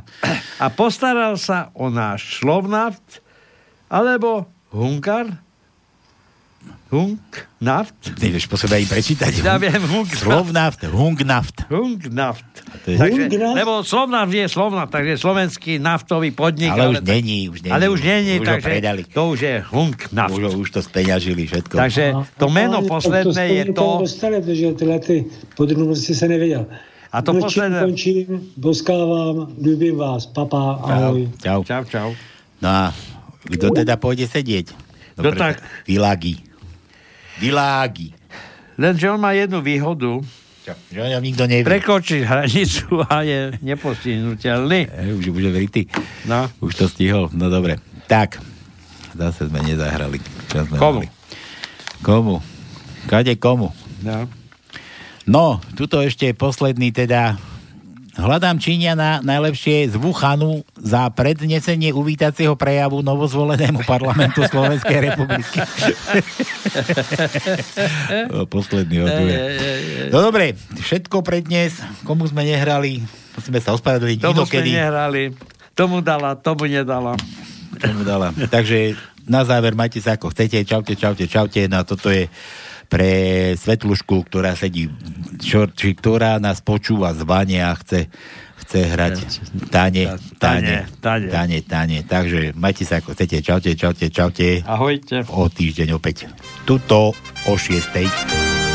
A postaral sa o náš Slovnaft, alebo Hunkar, Hunknaft, Nevieš po sebe aj prečítať. Ja viem, Hunknaft. Slovnaft, Hungnaft. Hunknaft. To je- Takže, lebo Slovnaft je Slovnaft, takže slovenský naftový podnik. Ale už není, už není. Ale už není, Už takže predali. to už je Hunknaft. Už, už to speňažili všetko. Takže to meno Ale posledné je to... Dostali, protože tyhle ty podrobnosti se nevěděl. A to posledné- končím, boskávám, ľubím vás, papa, ahoj. Čau. Čau, čau. No a kto teda pôjde sedieť? No tak- Világi. Világi. Lenže on má jednu výhodu. Čo? Že nikto nevie. Prekočí hranicu a je nepostihnutelný. E, už bude vrytý. No. Už to stihol. No dobre. Tak. Zase sme nezahrali. Čo sme Komu? mali? Komu? Kade komu? No. No, tuto ešte posledný teda. Hľadám Číňana najlepšie z Wuhanu za prednesenie uvítacieho prejavu novozvolenému parlamentu Slovenskej republiky. Posledný oduje. No dobre, všetko pre dnes. Komu sme nehrali, musíme sa ospravedlniť Tomu sme inokedy. nehrali. Tomu dala, tomu nedala. Tomu dala. Takže na záver majte sa ako chcete. Čaute, čaute, čaute. No a toto je pre Svetlušku, ktorá sedí, čo, či ktorá nás počúva z vane a chce, chce hrať tane, Tane, tane. tane, tane. Takže majte sa ako chcete. Čaute, čaute, čaute. Ahojte. O týždeň opäť. Tuto o 6.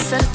čo